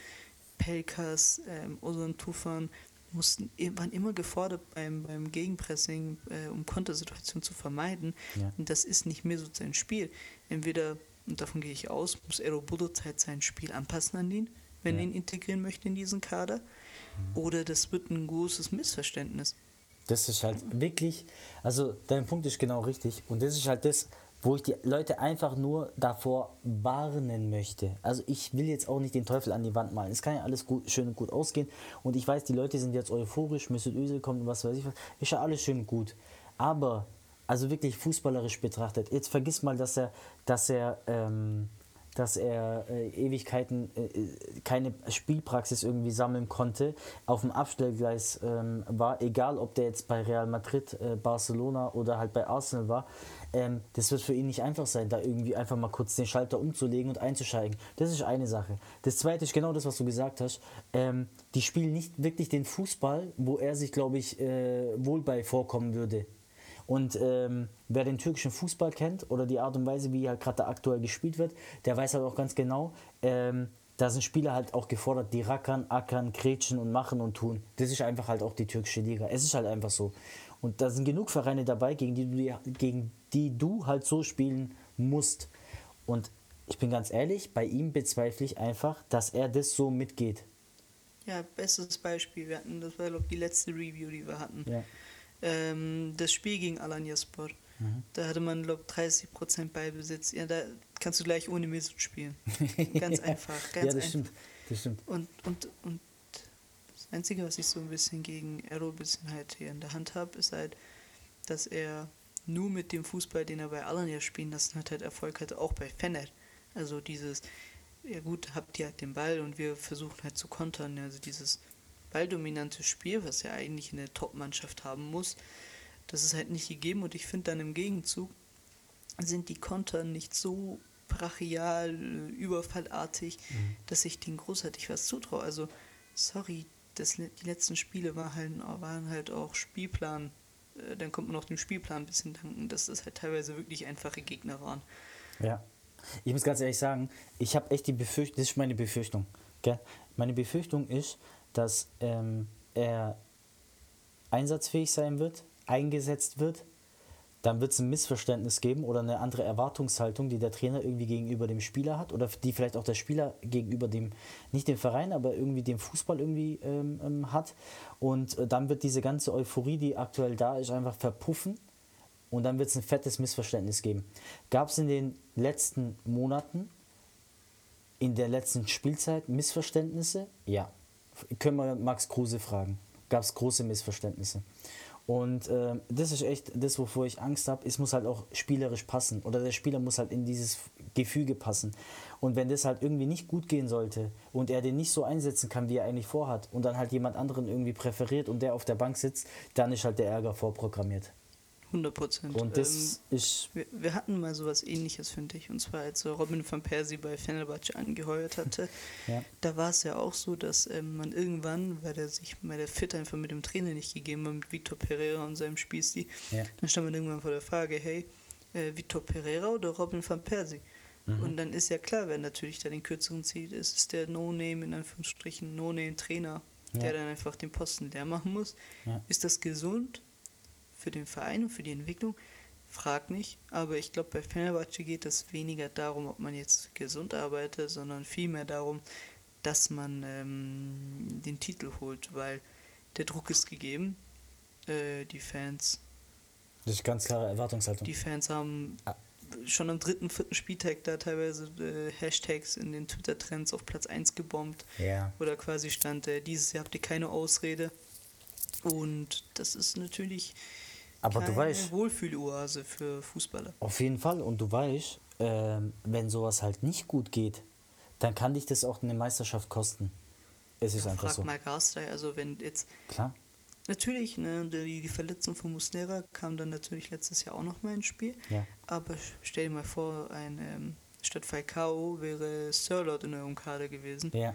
Pelkas, ähm, Ozan Tufan, mussten, waren immer gefordert beim, beim Gegenpressing, äh, um Kontersituationen zu vermeiden. Ja. Und das ist nicht mehr so sein Spiel. Entweder, und davon gehe ich aus, muss Ero Budoc halt sein Spiel anpassen an ihn, wenn er ihn integrieren möchte in diesen Kader. Oder das wird ein großes Missverständnis. Das ist halt wirklich, also dein Punkt ist genau richtig. Und das ist halt das, wo ich die Leute einfach nur davor warnen möchte. Also ich will jetzt auch nicht den Teufel an die Wand malen. Es kann ja alles gut, schön und gut ausgehen. Und ich weiß, die Leute sind jetzt euphorisch, Mesut Özil kommt und was weiß ich was. Ist ja alles schön und gut. Aber, also wirklich fußballerisch betrachtet, jetzt vergiss mal, dass er, dass er, ähm, dass er äh, Ewigkeiten äh, äh, keine Spielpraxis irgendwie sammeln konnte, auf dem Abstellgleis ähm, war, egal ob der jetzt bei Real Madrid, äh, Barcelona oder halt bei Arsenal war, ähm, das wird für ihn nicht einfach sein, da irgendwie einfach mal kurz den Schalter umzulegen und einzusteigen. Das ist eine Sache. Das zweite ist genau das, was du gesagt hast. Ähm, die spielen nicht wirklich den Fußball, wo er sich, glaube ich, äh, wohl bei vorkommen würde. Und ähm, wer den türkischen Fußball kennt oder die Art und Weise, wie halt gerade aktuell gespielt wird, der weiß halt auch ganz genau, ähm, da sind Spieler halt auch gefordert, die rackern, ackern, kretschen und machen und tun. Das ist einfach halt auch die türkische Liga. Es ist halt einfach so. Und da sind genug Vereine dabei, gegen die du, gegen die du halt so spielen musst. Und ich bin ganz ehrlich, bei ihm bezweifle ich einfach, dass er das so mitgeht. ja, bestes Beispiel. Wir hatten, das war, glaube ich, die letzte Review, die wir hatten. Ja. Ähm, das Spiel gegen Alanyaspor. Mhm. Da hatte man, glaube ich, 30% Beibesitz. Ja, da kannst du gleich ohne Mesut spielen. Ganz <laughs> einfach. Ganz ja, das einfach. stimmt. Das stimmt. Und, und, und das Einzige, was ich so ein bisschen gegen Errol ein bisschen halt hier in der Hand habe, ist halt, dass er nur mit dem Fußball, den er bei Alanya spielen lassen hat, halt Erfolg hatte, auch bei Fener. Also dieses, ja gut, habt ihr halt den Ball und wir versuchen halt zu kontern. Also dieses balldominante Spiel, was ja eigentlich eine Top-Mannschaft haben muss, das ist halt nicht gegeben und ich finde dann im Gegenzug sind die Konter nicht so brachial, überfallartig, dass ich denen großartig was zutraue. Also, sorry, das, die letzten Spiele war halt, waren halt auch Spielplan. Äh, Dann kommt man auch dem Spielplan ein bisschen danken, dass das halt teilweise wirklich einfache Gegner waren. Ja. Ich muss ganz ehrlich sagen, ich habe echt die Befürchtung, das ist meine Befürchtung. Gell? Meine Befürchtung ist, dass ähm, er einsatzfähig sein wird, eingesetzt wird, dann wird es ein Missverständnis geben oder eine andere Erwartungshaltung, die der Trainer irgendwie gegenüber dem Spieler hat oder die vielleicht auch der Spieler gegenüber dem, nicht dem Verein, aber irgendwie dem Fußball irgendwie ähm, ähm, hat. Und äh, dann wird diese ganze Euphorie, die aktuell da ist, einfach verpuffen und dann wird es ein fettes Missverständnis geben. Gab es in den letzten Monaten, in der letzten Spielzeit Missverständnisse? Ja. Können wir Max Kruse fragen. Gab es große Missverständnisse. Und ähm, das ist echt das, wovor ich Angst habe. Es muss halt auch spielerisch passen. Oder der Spieler muss halt in dieses Gefüge passen. Und wenn das halt irgendwie nicht gut gehen sollte und er den nicht so einsetzen kann, wie er eigentlich vorhat, und dann halt jemand anderen irgendwie präferiert und der auf der Bank sitzt, dann ist halt der Ärger vorprogrammiert. 100 Prozent. Und das ist wir, wir hatten mal sowas ähnliches, finde ich. Und zwar, als Robin van Persie bei Fenerbahce angeheuert hatte. <laughs> Ja. Da war es ja auch so, dass ähm, man irgendwann, weil der sich weil der Fit einfach mit dem Trainer nicht gegeben hat, mit Vitor Pereira und seinem Spielstil, Ja. dann stand man irgendwann vor der Frage, hey, äh, Vitor Pereira oder Robin van Persie? Mhm. Und dann ist ja klar, wer natürlich da den kürzeren zieht, ist, ist der No-Name, in Anführungsstrichen, No-Name-Trainer, Ja. der dann einfach den Posten leer machen muss. Ist das gesund für den Verein und für die Entwicklung? Frag nicht, aber ich glaube, bei Fenerbahce geht es weniger darum, ob man jetzt gesund arbeitet, sondern vielmehr darum, dass man ähm, den Titel holt, weil der Druck ist gegeben. Äh, die Fans, Das ist ganz klare Erwartungshaltung. die Fans haben schon am dritten, vierten Spieltag da teilweise äh, Hashtags in den Twitter-Trends auf Platz 1 gebombt, wo da quasi stand, äh, dieses Jahr habt ihr keine Ausrede. Und das ist natürlich Aber du weißt, Wohlfühloase für Fußballer. auf jeden Fall, und du weißt, ähm, wenn sowas halt nicht gut geht, dann kann dich das auch eine Meisterschaft kosten. Es ist einfach Frag so. mal Garstei, also wenn jetzt Klar. Natürlich, ne, die, die Verletzung von Muslera kam dann natürlich letztes Jahr auch noch mal ins Spiel. Ja. Aber stell dir mal vor, ein, ähm, statt Falcao wäre Sirlot in eurem Kader gewesen. Ja.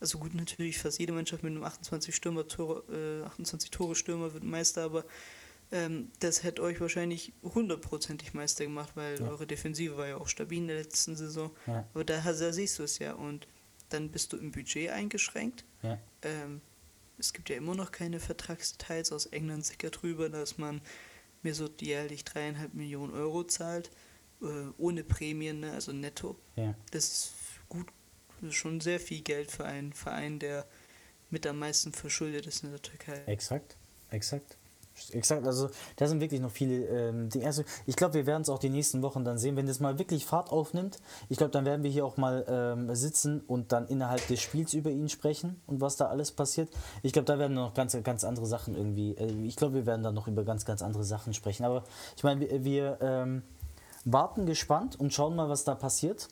Also gut, natürlich fast jede Mannschaft mit einem 28 Stürmer, Tore, äh, 28 Tore Stürmer wird Meister, aber ähm, das hätte euch wahrscheinlich hundertprozentig Meister gemacht, weil Ja. eure Defensive war ja auch stabil in der letzten Saison. Ja. Aber da, da siehst du es ja und dann bist du im Budget eingeschränkt. Ja. Ähm, es gibt ja immer noch keine Vertragsdetails. Aus England sickert drüber, dass man mir so jährlich dreieinhalb Millionen Euro zahlt, äh, ohne Prämien, ne, also netto. Ja. Das ist gut, das ist schon sehr viel Geld für einen Verein, der mit am meisten verschuldet ist in der Türkei. Exakt, exakt. Exakt, also da sind wirklich noch viele ähm, Dinge. Also ich glaube, wir werden es auch die nächsten Wochen dann sehen, wenn das mal wirklich Fahrt aufnimmt. Ich glaube, dann werden wir hier auch mal ähm, sitzen und dann innerhalb des Spiels über ihn sprechen und was da alles passiert. Ich glaube, da werden noch ganz, ganz andere Sachen irgendwie. Äh, ich glaube, wir werden dann noch über ganz, ganz andere Sachen sprechen. Aber ich meine, wir, wir ähm, warten gespannt und schauen mal, was da passiert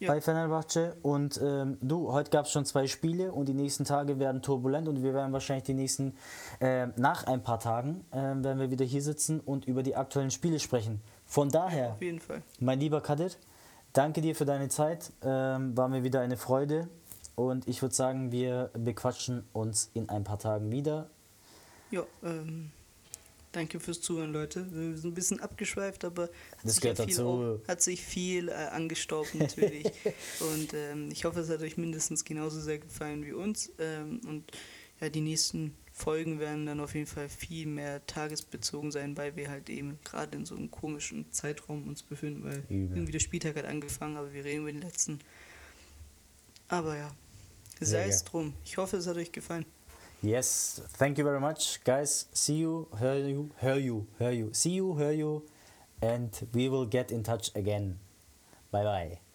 Ja. bei Fenerbahce. Und ähm, du, heute gab es schon zwei Spiele und die nächsten Tage werden turbulent und wir werden wahrscheinlich die nächsten, äh, nach ein paar Tagen, äh, werden wir wieder hier sitzen und über die aktuellen Spiele sprechen. Von daher, Auf jeden Fall. mein lieber Kadir, danke dir für deine Zeit. Ähm, war mir wieder eine Freude. Und ich würde sagen, wir bequatschen uns in ein paar Tagen wieder. Ja, ähm, danke fürs Zuhören, Leute. Wir sind ein bisschen abgeschweift, aber hat Das sich gehört ja viel, dazu. hat sich viel äh, angestaubt natürlich. <laughs> und ähm, ich hoffe, es hat euch mindestens genauso sehr gefallen wie uns. Ähm, und ja, die nächsten Folgen werden dann auf jeden Fall viel mehr tagesbezogen sein, weil wir halt eben gerade in so einem komischen Zeitraum uns befinden, weil Übel. irgendwie der Spieltag hat angefangen, aber wir reden über den letzten. Aber ja, Sei es drum. Ich hoffe, es hat euch gefallen. Yes, thank you very much, guys. See you, hear you, hear you, hear you. See you, hear you, and we will get in touch again. Bye bye.